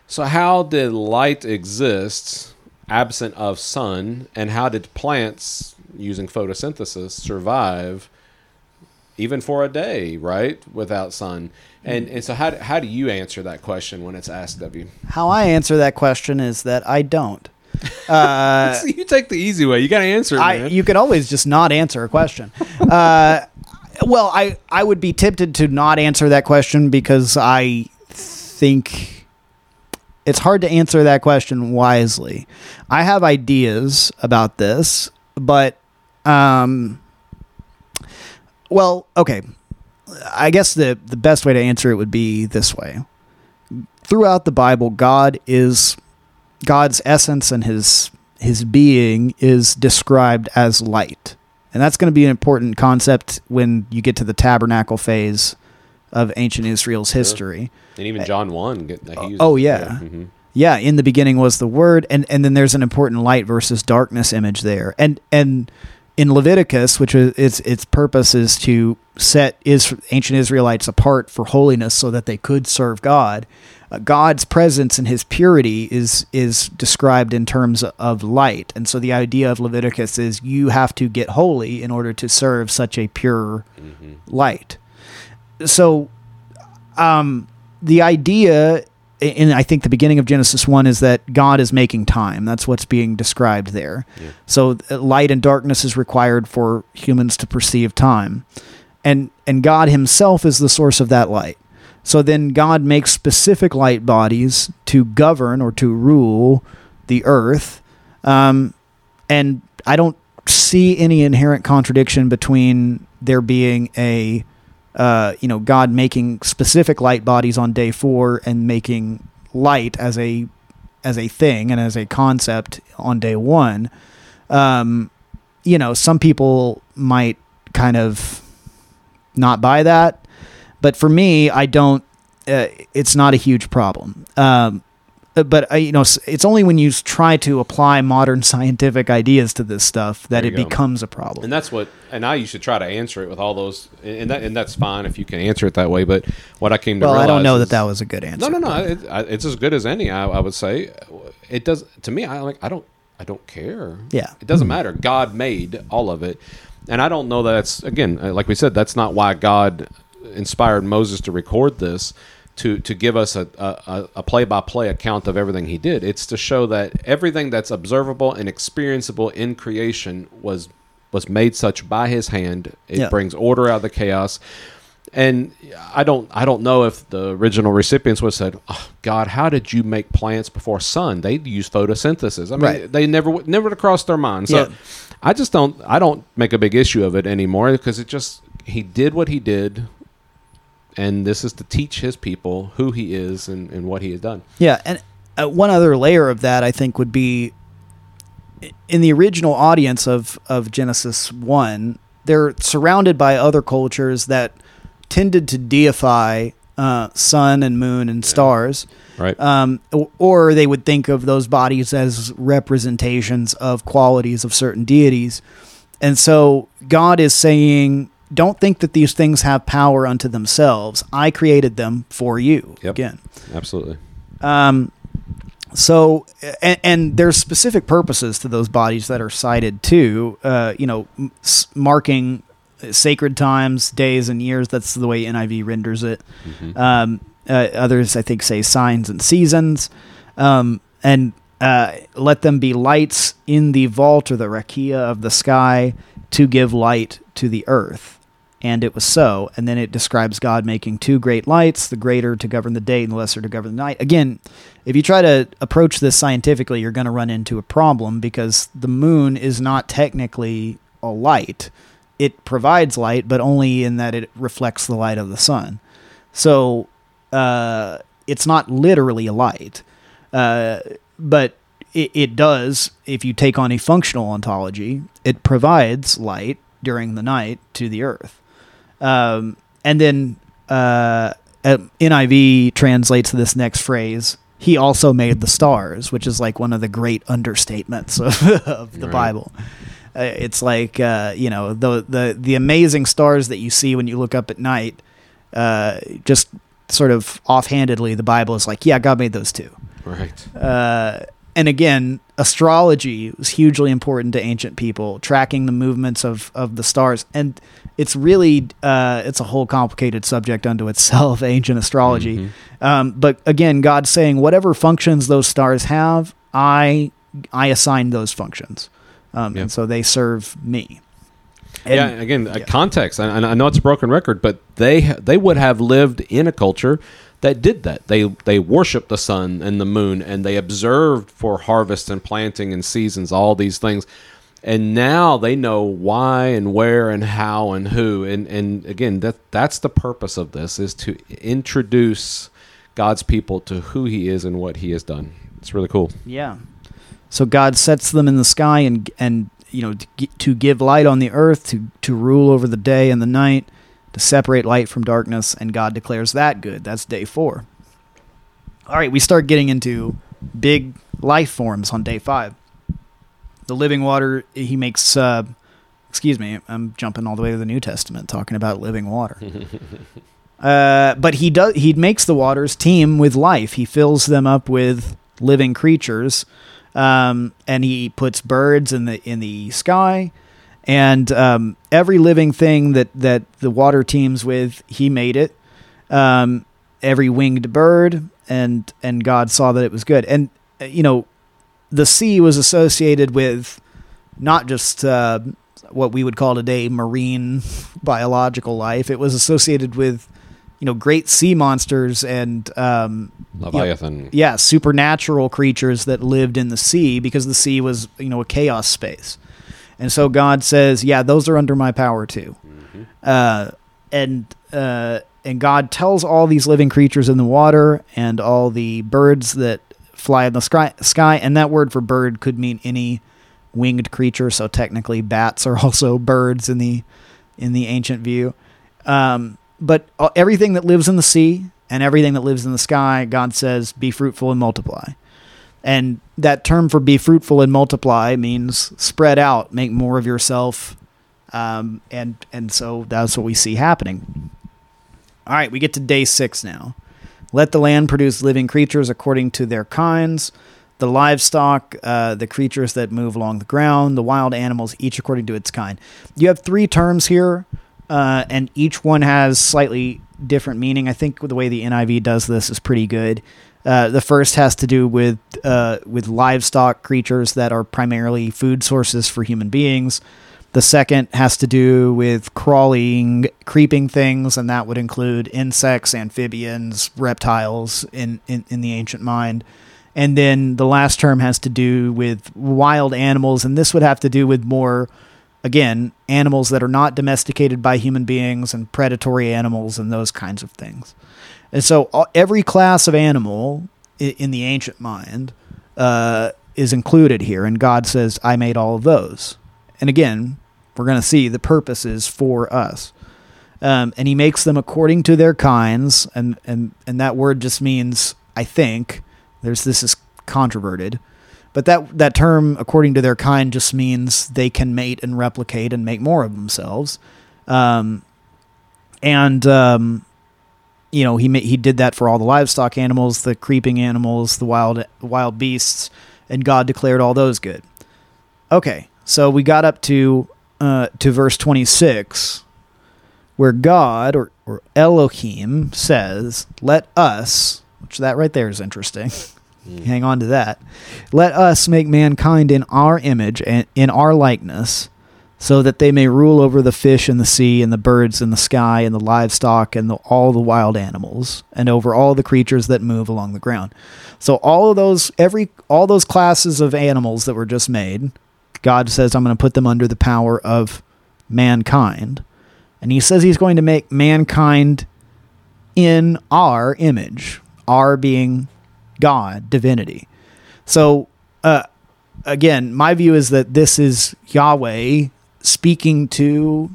So how did light exist absent of sun, and how did plants using photosynthesis survive even for a day, right, without sun? And and so how how do you answer that question when it's asked of you? How I answer that question is that I don't. Uh, you take the easy way. You got to answer it, I, you can always just not answer a question. Uh, well, I, I would be tempted to not answer that question because I think it's hard to answer that question wisely. I have ideas about this, but, um, well, okay. I guess the, the best way to answer it would be this way. Throughout the Bible, God is God's essence and his his being is described as light. And that's going to be an important concept when you get to the tabernacle phase of ancient Israel's history. and even John one. Get, he uses- oh, yeah. mhm. Yeah, in the beginning was the word and and then there's an important light versus darkness image there. And and in Leviticus, which is its its purpose is to set is ancient Israelites apart for holiness so that they could serve God. Uh, God's presence and his purity is is described in terms of light. And so the idea of Leviticus is you have to get holy in order to serve such a pure light. So um, the idea in I think the beginning of Genesis 1 is that God is making time. That's what's being described there. So uh, light and darkness is required for humans to perceive time. And and God himself is the source of that light. So then God makes specific light bodies to govern or to rule the earth. Um, and I don't see any inherent contradiction between there being a uh, you know, God making specific light bodies on day four and making light as a as a thing and as a concept on day one. Um, you know, some people might kind of not buy that, but for me, I don't. Uh, it's not a huge problem. Um, but I, you know, it's only when you try to apply modern scientific ideas to this stuff that it go. becomes a problem. And that's what, and I used to try to answer it with all those, and that, and that's fine if you can answer it that way. But what I came to well, I don't know is- that that was a good answer. No, no, no. It, I- it's as good as any. I, I would say. It does to me. I like. I don't. I don't care. Yeah. It doesn't matter. God made all of it, and I don't know that that's again, uh, like we said, that's not why God inspired Moses to record this. To, to give us a, a, a play-by-play account of everything he did it's to show that everything that's observable and experienceable in creation was was made such by his hand it Yeah. brings order out of the chaos and I don't I don't know if the original recipients would have said, oh, "God, how did you make plants before sun?" They use photosynthesis. I mean, Right. they never never crossed their mind. So Yeah. I just don't I don't make a big issue of it anymore because it just he did what he did, and this is to teach his people who he is and, and what he has done. Yeah, and uh, one other layer of that I think would be in the original audience of of Genesis one, they're surrounded by other cultures that tended to deify uh, sun and moon and stars. Right. Um, or they would think of those bodies as representations of qualities of certain deities. And so God is saying, don't think that these things have power unto themselves. I created them for you. Yep. Again. Absolutely. Um, so, and, and there's specific purposes to those bodies that are cited too. Uh, you know, s- marking sacred times, days, and years. That's the way NIV renders it. Um, uh, others, I think, say signs and seasons, um, and uh, let them be lights in the vault or the rakia of the sky to give light to the earth. And it was so. And then it describes God making two great lights, the greater to govern the day and the lesser to govern the night. Again, if you try to approach this scientifically, you're going to run into a problem because the moon is not technically a light. It provides light, but only in that it reflects the light of the sun. So uh, it's not literally a light, uh, but it, it does. If you take on a functional ontology, it provides light during the night to the earth. Um, and then uh, uh, NIV translates this next phrase he also made the stars, which is like one of the great understatements of, of the Right. Bible. Uh, it's like uh, you know the the the amazing stars that you see when you look up at night. Uh, just sort of offhandedly, the Bible is like, yeah, God made those too. Right. And again, astrology was hugely important to ancient people, tracking the movements of, of the stars. And it's really uh, it's a whole complicated subject unto itself, ancient astrology. Mhm. Um, but again, God's saying whatever functions those stars have, I I assign those functions, um, Yeah. and so they serve me. And- yeah, again, uh yeah. context. And I know it's a broken record, but they they would have lived in a culture that did that. They they worshiped the sun and the moon, and they observed for harvest and planting and seasons, all these things. And now they know why and where and how and who. And and again, that that's the purpose of this is to introduce God's people to who He is and what He has done. It's really cool. Yeah. So God sets them in the sky and and you know to, to give light on the earth to to rule over the day and the night to separate light from darkness and God declares that good. That's day 4. All right, we start getting into big life forms on day 5. The living water he makes uh excuse me, I'm jumping all the way to the New Testament talking about living water. Uh, but he does. He makes the waters teem with life. He fills them up with living creatures, um, and he puts birds in the in the sky, and um, every living thing that that the water teems with, he made it. Um, every winged bird, and and God saw that it was good. And uh, you know, the sea was associated with not just uh, what we would call today marine biological life. It was associated with you know great sea monsters and um, Leviathan. yeah supernatural creatures that lived in the sea because the sea was you know a chaos space and so god says yeah those are under my power too. Uh, and uh, and god tells all these living creatures in the water and all the birds that fly in the sky, sky and that word for bird could mean any winged creature. So technically bats are also birds in the in the ancient view. Um, but everything that lives in the sea and everything that lives in the sky, God says, be fruitful and multiply. And that term for be fruitful and multiply means spread out, make more of yourself. Um, and, and so that's what we see happening. All right, we get to day six now. Let the land produce living creatures according to their kinds, the livestock, uh, the creatures that move along the ground, the wild animals, each according to its kind. You have three terms here uh, and each one has slightly different meaning. I think the way the NIV does this is pretty good. Uh, the first has to do with uh, with livestock creatures that are primarily food sources for human beings. The second has to do with crawling, creeping things, and that would include insects, amphibians, reptiles in, in, in the ancient mind. And then the last term has to do with wild animals, and this would have to do with more again, animals that are not domesticated by human beings and predatory animals and those kinds of things. And so uh, every class of animal in the ancient mind uh, is included here, and God says, I made all of those. And again, we're going to see the purpose is for us. Um, and he makes them according to their kinds, and, and, and that word just means, I think, there's this is controverted, but that that term, according to their kind, just means they can mate and replicate and make more of themselves. Um, and um, you know, he ma- he did that for all the livestock animals, the creeping animals, the wild wild beasts, and God declared all those good. Okay, so we got up to uh, to verse twenty six, where God or or Elohim says, "Let us," which that right there is interesting. Hang on to that. Let us make mankind in our image and in our likeness, so that they may rule over the fish in the sea and the birds in the sky and the livestock and the, all the wild animals and over all the creatures that move along the ground. So all of those every all those classes of animals that were just made, God says I'm going to put them under the power of mankind. And he says he's going to make mankind in our image, our being God, divinity. So, uh, again, my view is that this is Yahweh speaking to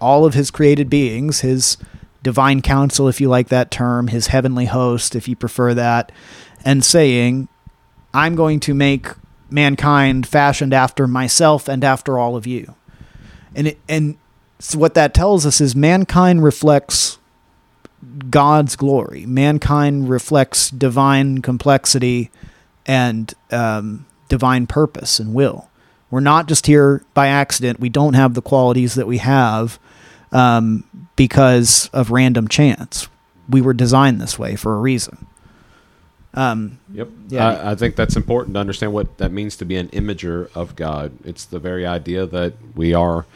all of his created beings, his divine council, if you like that term, his heavenly host, if you prefer that. and saying, I'm going to make mankind fashioned after myself and after all of you. And it, and so what that tells us is mankind reflects God's glory. Mankind reflects divine complexity and um, divine purpose and will. We're not just here by accident. We don't have the qualities that we have um, because of random chance. We were designed this way for a reason. Um, Yep. Yeah. I, I think that's important to understand what that means to be an imager of God. It's the very idea that we are,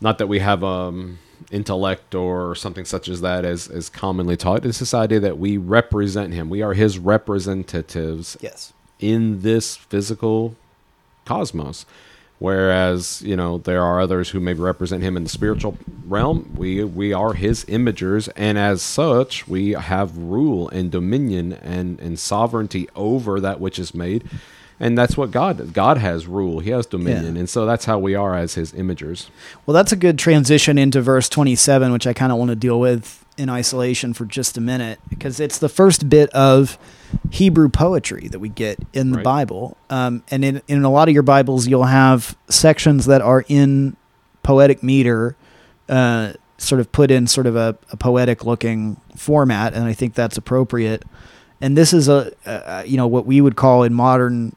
not that we have um, intellect or something such as that as, as commonly taught. It's this idea that we represent Him. We are His representatives yes. in this physical cosmos. Whereas, you know, there are others who maybe represent him in the spiritual realm. We we are his imagers, and as such, we have rule and dominion and, and sovereignty over that which is made. And that's what God. God has rule. He has dominion. Yeah. And so that's how we are as his imagers. Well, that's a good transition into verse 27, which I kind of want to deal with in isolation for just a minute, because it's the first bit of Hebrew poetry that we get in the Right. Bible. Um, and in, in a lot of your Bibles, you'll have sections that are in poetic meter, uh, sort of put in sort of a, a poetic looking format, and I think that's appropriate. And this is a, a you know what we would call in modern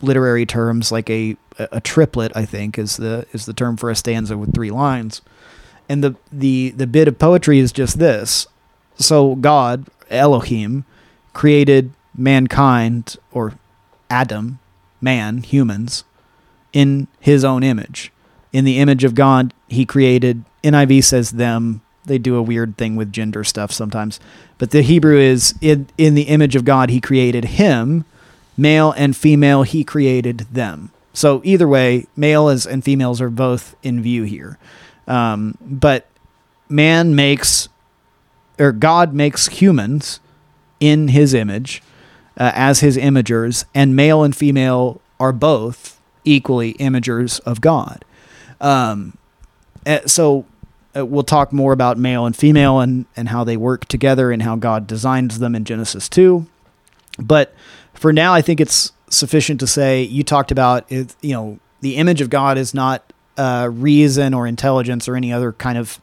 literary terms like a a triplet I think is the is the term for a stanza with three lines. And the the the bit of poetry is just this. So God, Elohim, created mankind or Adam, man, humans in his own image. In the image of God, he created NIV says them. They do a weird thing with gender stuff sometimes. But the Hebrew is in in the image of God he created him male and female he created them so either way male is, and females are both in view here um, but man makes or god makes humans in his image uh, as his imagers and male and female are both equally imagers of god um, uh, so uh, we'll talk more about male and female and, and how they work together and how god designs them in genesis 2 but for now, I think it's sufficient to say you talked about it, you know the image of God is not uh, reason or intelligence or any other kind of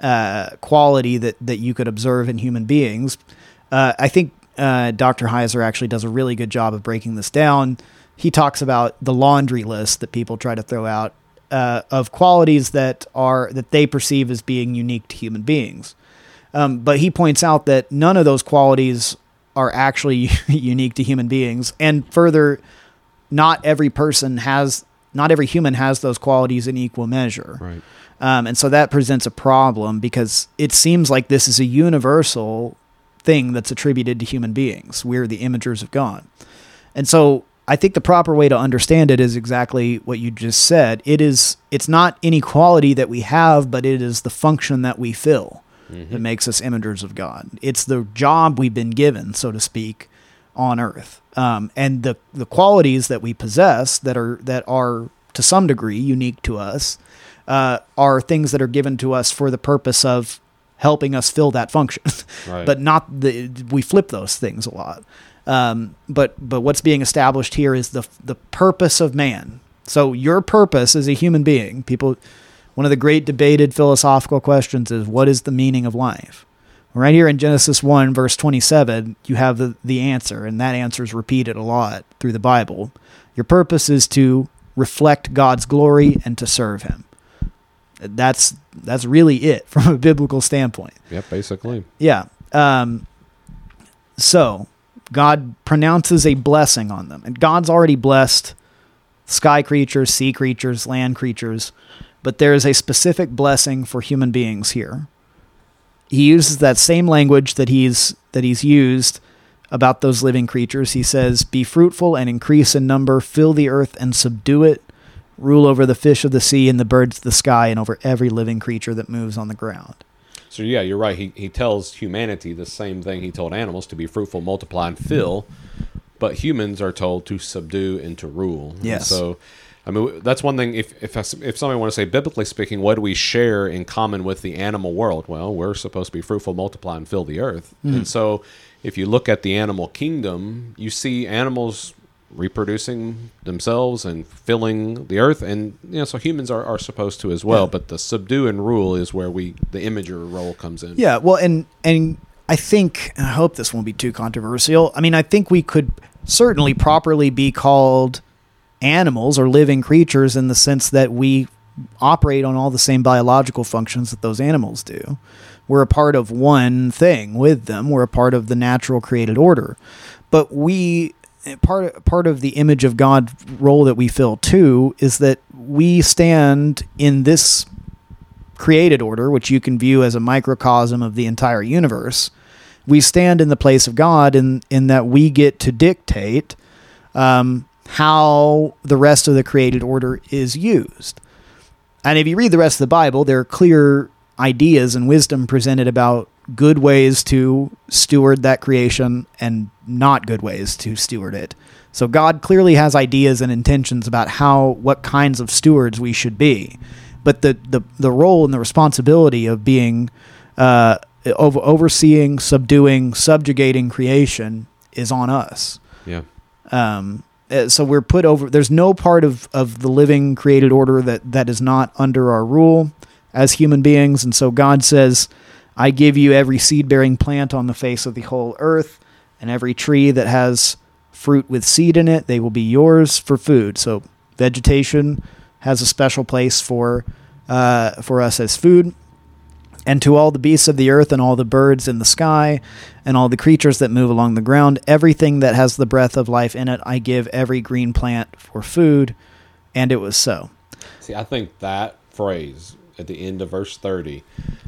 uh, quality that that you could observe in human beings. Uh, I think uh, Dr. Heiser actually does a really good job of breaking this down. He talks about the laundry list that people try to throw out uh, of qualities that are that they perceive as being unique to human beings. Um, but he points out that none of those qualities are actually unique to human beings, and further, not every person has, not every human has those qualities in equal measure. Right. Um, and so that presents a problem because it seems like this is a universal thing that's attributed to human beings. We're the imagers of God. And so I think the proper way to understand it is exactly what you just said. It is it's not any quality that we have, but it is the function that we fill that makes us imagers of God. It's the job we've been given, so to speak, on earth. Um, and the the qualities that we possess that are that are to some degree unique to us uh, are things that are given to us for the purpose of helping us fill that function, Right. but not the we flip those things a lot. Um, but but what's being established here is the the purpose of man. So your purpose as a human being, people. One of the great debated philosophical questions is what is the meaning of life? Right here in Genesis 1, verse 27, you have the, the answer, and that answer is repeated a lot through the Bible. Your purpose is to reflect God's glory and to serve Him. That's that's really it from a biblical standpoint. Yep, basically. Yeah. Um, so God pronounces a blessing on them, and God's already blessed sky creatures, sea creatures, land creatures, but there is a specific blessing for human beings here. He uses that same language that he's that he's used about those living creatures. He says, "Be fruitful and increase in number, fill the earth and subdue it." Rule over the fish of the sea and the birds of the sky, and over every living creature that moves on the ground. So yeah, you're right. He he tells humanity the same thing he told animals to be fruitful, multiply, and fill, but humans are told to subdue and to rule. And Yes. so I mean, that's one thing. If if if somebody want to say biblically speaking, what do we share in common with the animal world? Well, we're supposed to be fruitful, multiply, and fill the earth. Mm-hmm. And so, if you look at the animal kingdom, you see animals reproducing themselves and filling the earth, and you know, so humans are, are supposed to as well. Yeah. But the subdue and rule is where we the imager role comes in. Yeah, well, and and I think I hope this won't be too controversial. I mean, I think we could certainly properly be called animals or living creatures in the sense that we operate on all the same biological functions that those animals do. We're a part of one thing with them. We're a part of the natural created order. But we part part of the image of God role that we fill too is that we stand in this created order, which you can view as a microcosm of the entire universe, we stand in the place of God in, in that we get to dictate um, how the rest of the created order is used. And if you read the rest of the Bible, there are clear ideas and wisdom presented about good ways to steward that creation and not good ways to steward it. So God clearly has ideas and intentions about how what kinds of stewards we should be. But the the, the role and the responsibility of being uh, of overseeing, subduing, subjugating creation is on us. Yeah. Um, uh, so we're put over. There's no part of, of the living created order that, that is not under our rule as human beings. And so God says, I give you every seed bearing plant on the face of the whole earth, and every tree that has fruit with seed in it, they will be yours for food. So vegetation has a special place for uh, for us as food and to all the beasts of the earth and all the birds in the sky and all the creatures that move along the ground everything that has the breath of life in it i give every green plant for food and it was so See, I think that phrase at the end of verse 30,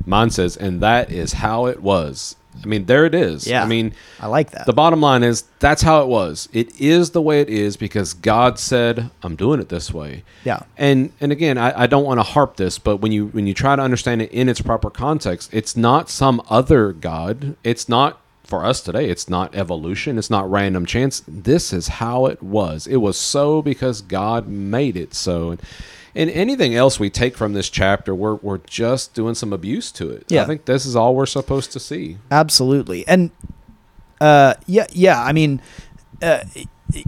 mine says, and that is how it was. I mean, there it is. Yeah. I mean, i like that the bottom line is that's how it was. It is the way it is because God said, I'm doing it this way. Yeah. And and again, I, I don't want to harp this, but when you when you try to understand it in its proper context, it's not some other God. It's not for us today, it's not evolution, it's not random chance. This is how it was. It was so because God made it so. And, and anything else we take from this chapter, we're, we're just doing some abuse to it. Yeah. I think this is all we're supposed to see. absolutely and uh yeah yeah i mean uh,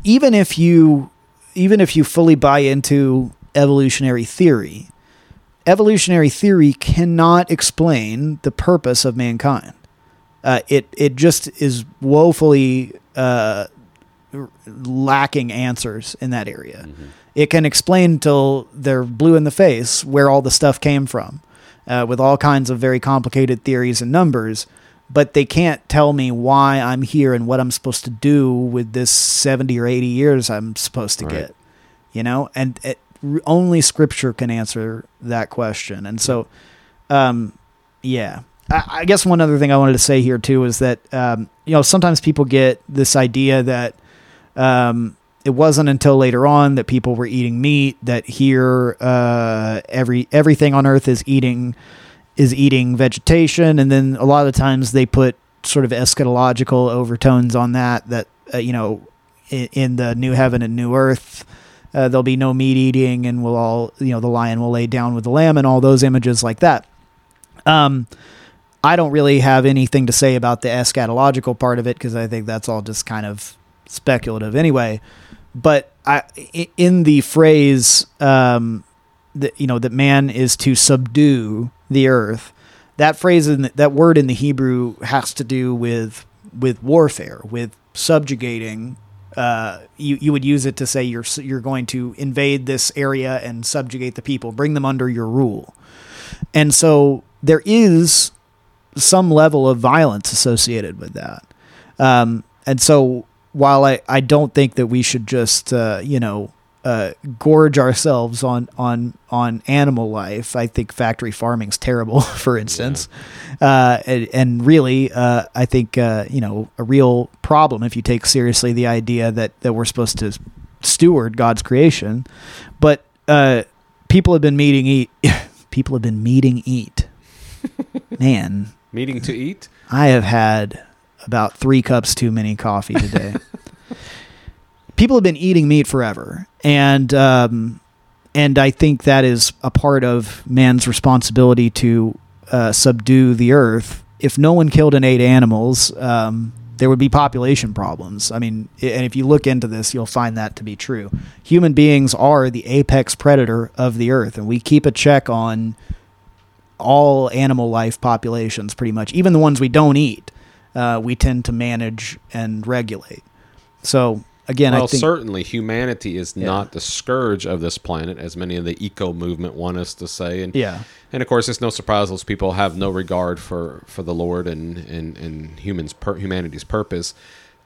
even if you even if you fully buy into evolutionary theory evolutionary theory cannot explain the purpose of mankind uh, it it just is woefully uh, lacking answers in that area. It can explain till they're blue in the face where all the stuff came from, uh, with all kinds of very complicated theories and numbers. But they can't tell me why I'm here and what I'm supposed to do with this 70 or 80 years I'm supposed to Right. get. You know, and it, only Scripture can answer that question. And so, um, yeah. I, I guess one other thing I wanted to say here too is that um, you know sometimes people get this idea that um, it wasn't until later on that people were eating meat that here uh, every everything on Earth is eating is eating vegetation, and then a lot of times they put sort of eschatological overtones on that that uh, you know in, in the new heaven and new earth. Uh, there'll be no meat eating, and we'll all, you know, the lion will lay down with the lamb, and all those images like that. Um, I don't really have anything to say about the eschatological part of it because I think that's all just kind of speculative anyway. But I, in the phrase, um, that you know, that man is to subdue the earth, that phrase in the, that word in the Hebrew has to do with with warfare, with subjugating. Uh, you you would use it to say you're you're going to invade this area and subjugate the people, bring them under your rule, and so there is some level of violence associated with that. Um, and so while I, I don't think that we should just, uh, you know, uh, gorge ourselves on, on, on animal life, I think factory farming's terrible, for instance. Uh, and, and really, uh, I think, uh, you know, a real problem if you take seriously the idea that, that we're supposed to steward God's creation. But, uh, people have been meeting eat, people have been meeting eat. Man, Meeting to eat? I have had about three cups too many coffee today. People have been eating meat forever, and um, and I think that is a part of man's responsibility to uh, subdue the earth. If no one killed and ate animals, um, there would be population problems. I mean, and if you look into this, you'll find that to be true. Human beings are the apex predator of the earth, and we keep a check on all animal life populations pretty much, even the ones we don't eat. Uh, we tend to manage and regulate. So again, well, I think certainly humanity is Yeah. not the scourge of this planet, as many of the eco movement want us to say. And yeah, and of course, it's no surprise those people have no regard for, for the Lord and and, and humans per, humanity's purpose.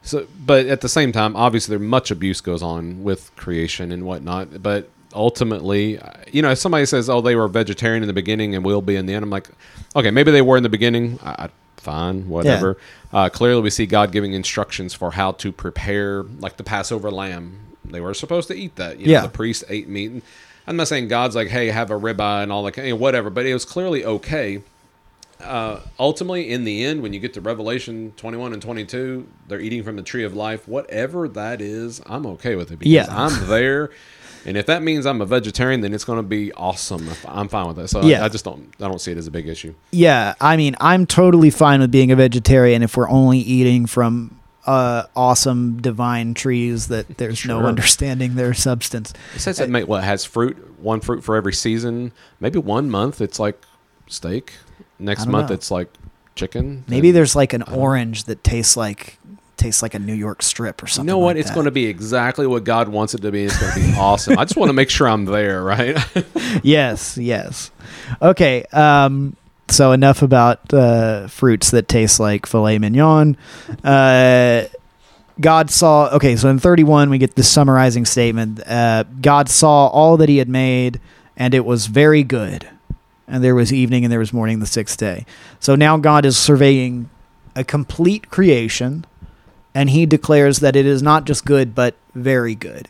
So, but at the same time, obviously, there much abuse goes on with creation and whatnot. But ultimately, you know, if somebody says, "Oh, they were vegetarian in the beginning and will be in the end," I'm like, okay, maybe they were in the beginning. I, fine, whatever. Uh, clearly, we see God giving instructions for how to prepare, like the Passover lamb. They were supposed to eat that. You know, Yeah. the priest ate meat. And I'm not saying God's like, hey, have a ribeye and all that, you know, whatever. But it was clearly okay. Uh, ultimately, in the end, when you get to Revelation 21 and 22, they're eating from the tree of life. Whatever that is, I'm okay with it because Yeah. I'm there. And if that means I'm a vegetarian, then it's going to be awesome. If I'm fine with that. So Yeah. I, I just don't, I don't see it as a big issue. Yeah, I mean, I'm totally fine with being a vegetarian if we're only eating from uh, awesome divine trees that there's no understanding their substance. It says it make what has fruit, one fruit for every season. Maybe one month it's like steak. Next month know. it's like chicken. Maybe And there's like an orange that tastes like tastes like a New York strip or something. You know what? like it's that. going to be exactly what God wants it to be. It's going to be awesome. I just want to make sure I'm there, right? yes, yes. Okay. Um, so enough about uh, fruits that taste like filet mignon. Uh, God saw. Okay, so in 31 we get this summarizing statement. Uh, God saw all that He had made, and it was very good. And there was evening, and there was morning, the sixth day. So now God is surveying a complete creation, and He declares that it is not just good, but very good.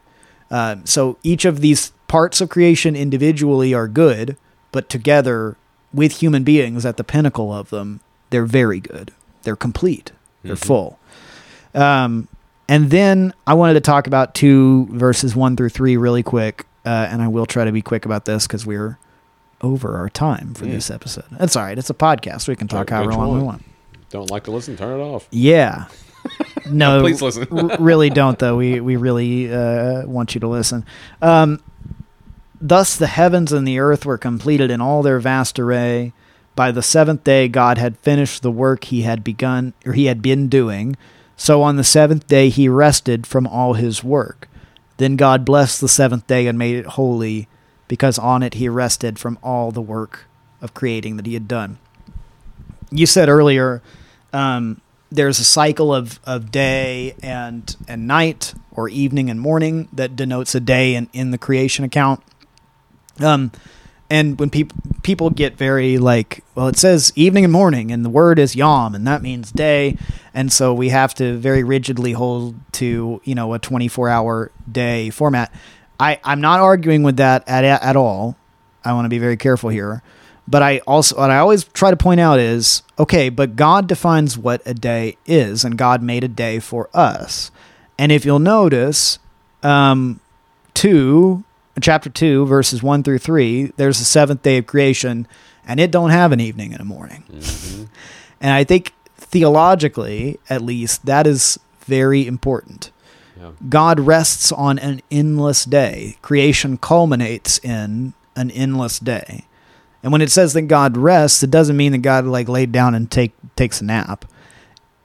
Uh, so each of these parts of creation individually are good, but together with human beings at the pinnacle of them, they're very good. They're complete. They're Mhm. full. Um, and then I wanted to talk about two verses one through three really quick, uh, and I will try to be quick about this because we're over our time for Mm. this episode. That's all right. It's a podcast. We can talk however long we want. don't like to listen? Turn it off. Yeah. No, Please listen. r- really don't though. We we really uh, want you to listen. Um, Thus the heavens and the earth were completed in all their vast array. By the seventh day, God had finished the work he had begun or he had been doing. So on the seventh day, he rested from all his work. Then God blessed the seventh day and made it holy, because on it he rested from all the work of creating that he had done. You said earlier, um, there's a cycle of, of day and and night or evening and morning that denotes a day in, in the creation account. Um, and when people people get very like, well, it says evening and morning, and the word is yom, and that means day, and so we have to very rigidly hold to you know a 24 hour day format. I I'm not arguing with that at at all. I want to be very careful here, but I also what I always try to point out is okay, but God defines what a day is, and God made a day for us, and if you'll notice, um, two chapter 2 verses 1 through 3 there's the seventh day of creation and it don't have an evening and a morning. Mhm. and i think theologically at least that is very important. Yeah. god rests on an endless day. Creation culminates in an endless day and when it says that god rests it doesn't mean that god like laid down and take takes a nap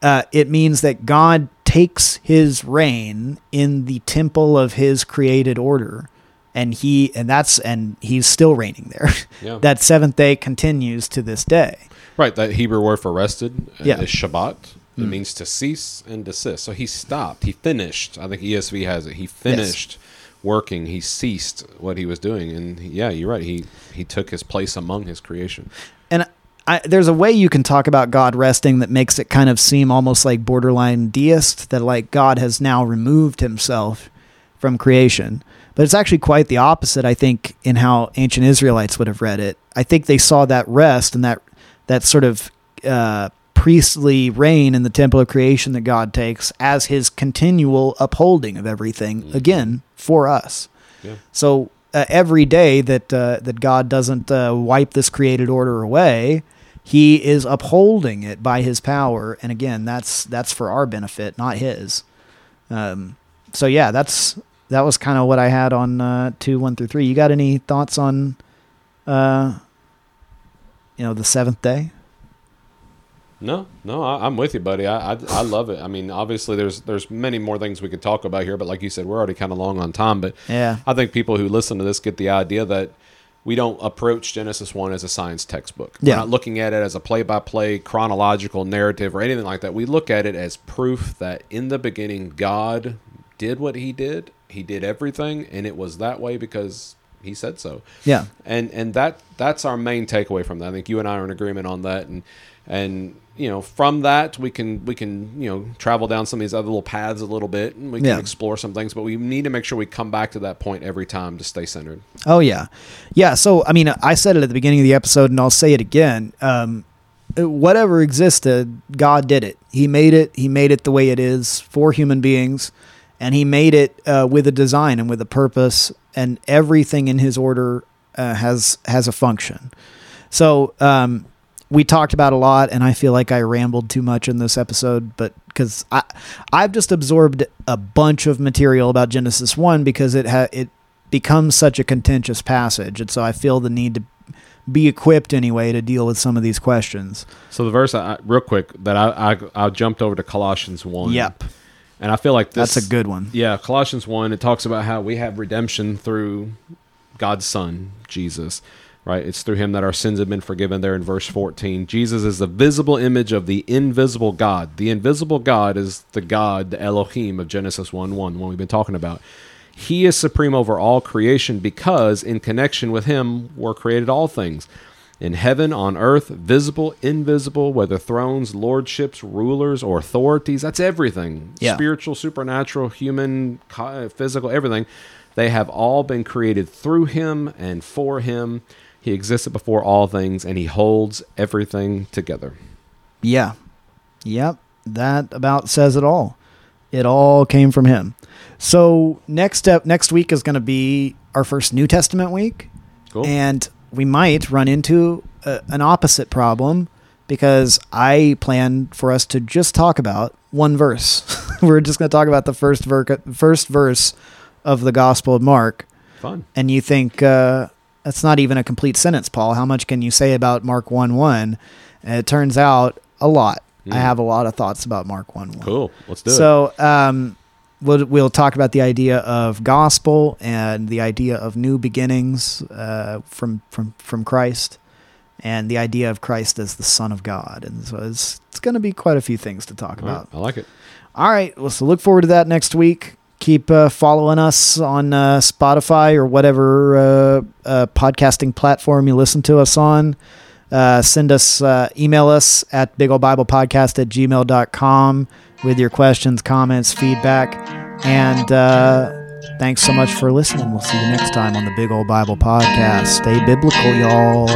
uh, it means that god takes his reign in the temple of his created order and he and that's and he's still reigning there Yeah. that seventh day continues to this day Right, that Hebrew word for rested uh, Yeah. is Shabbat. It Mm. means to cease and desist. So he stopped. He finished. I think ESV has it. He finished working. He ceased what he was doing. And yeah, you're right. He he took his place among his creation. and I, there's a way you can talk about God resting that makes it kind of seem almost like borderline deist, that like God has now removed himself from creation. But it's actually quite the opposite, I think, in how ancient Israelites would have read it. I think they saw that rest and that that sort of uh, priestly reign in the temple of creation that God takes as his continual upholding of everything Mhm. again for us. Yeah. So uh, every day that uh, that God doesn't uh, wipe this created order away, He is upholding it by His power. And again, that's that's for our benefit, not His. Um, so yeah, that's that was kind of what I had on uh, two, one through three. You got any thoughts on, uh, you know, the seventh day? No, no, I, I'm with you, buddy. I, I I love it. I mean, obviously, there's there's many more things we could talk about here, but like you said, we're already kind of long on time. But Yeah. I think people who listen to this get the idea that we don't approach Genesis one as a science textbook. Yeah. We're not looking at it as a play-by-play chronological narrative or anything like that. We look at it as proof that in the beginning God did what He did. He did everything, and it was that way because He said so Yeah. and and that that's our main takeaway from that. I think you and I are in agreement on that, and and you know from that we can we can you know travel down some of these other little paths a little bit, and we can Yeah. explore some things, but we need to make sure we come back to that point every time to stay centered. Oh yeah, yeah. So I mean, I said it at the beginning of the episode, and I'll say it again. Um, whatever existed, God did it. He made it. He made it the way it is for human beings, and He made it uh, with a design and with a purpose, and everything in His order uh, has has a function. So um, we talked about a lot, and I feel like I rambled too much in this episode, but because I I've just absorbed a bunch of material about Genesis one because it ha- it becomes such a contentious passage, and so I feel the need to be equipped anyway to deal with some of these questions. So the verse, I, real quick, that I, I I jumped over to Colossians one. Yep, and I feel like this, that's a good one. Yeah, Colossians 1, it talks about how we have redemption through God's Son, Jesus, right? It's through him that our sins have been forgiven there in verse 14. Jesus is the visible image of the invisible God. The invisible God is the God, the Elohim of Genesis 1 1, the one we've been talking about. He is supreme over all creation because, in connection with him, were created all things. In heaven, on earth, visible, invisible, whether thrones, lordships, rulers, or authorities, that's everything. Yeah. Spiritual, supernatural, human, physical, everything. They have all been created through him and for him. He existed before all things, and he holds everything together. Yeah, yep, that about says it all. It all came from him. So next step next week is going to be our first New Testament week. Cool. And we might run into a, an opposite problem because I plan for us to just talk about one verse. We're just going to talk about the first, ver- first verse of the Gospel of Mark. Fun. And you think uh, that's not even a complete sentence, Paul. How much can you say about Mark 1 1? And it turns out a lot. I Mm. have a lot of thoughts about Mark 1 1. Cool. Let's do it. So um, we'll we'll talk about the idea of gospel and the idea of new beginnings uh, from from from Christ, and the idea of Christ as the Son of God. And so it's it's going to be quite a few things to talk All right, about. I like it. All right, well, so look forward to that next week. Keep uh, following us on uh, Spotify or whatever uh, uh, podcasting platform you listen to us on. Uh, send us, uh, email us at bigoldbiblepodcast at gmail.com with your questions, comments, feedback. And thanks so much for listening. We'll see you next time on the Big Old Bible Podcast. Stay biblical, y'all.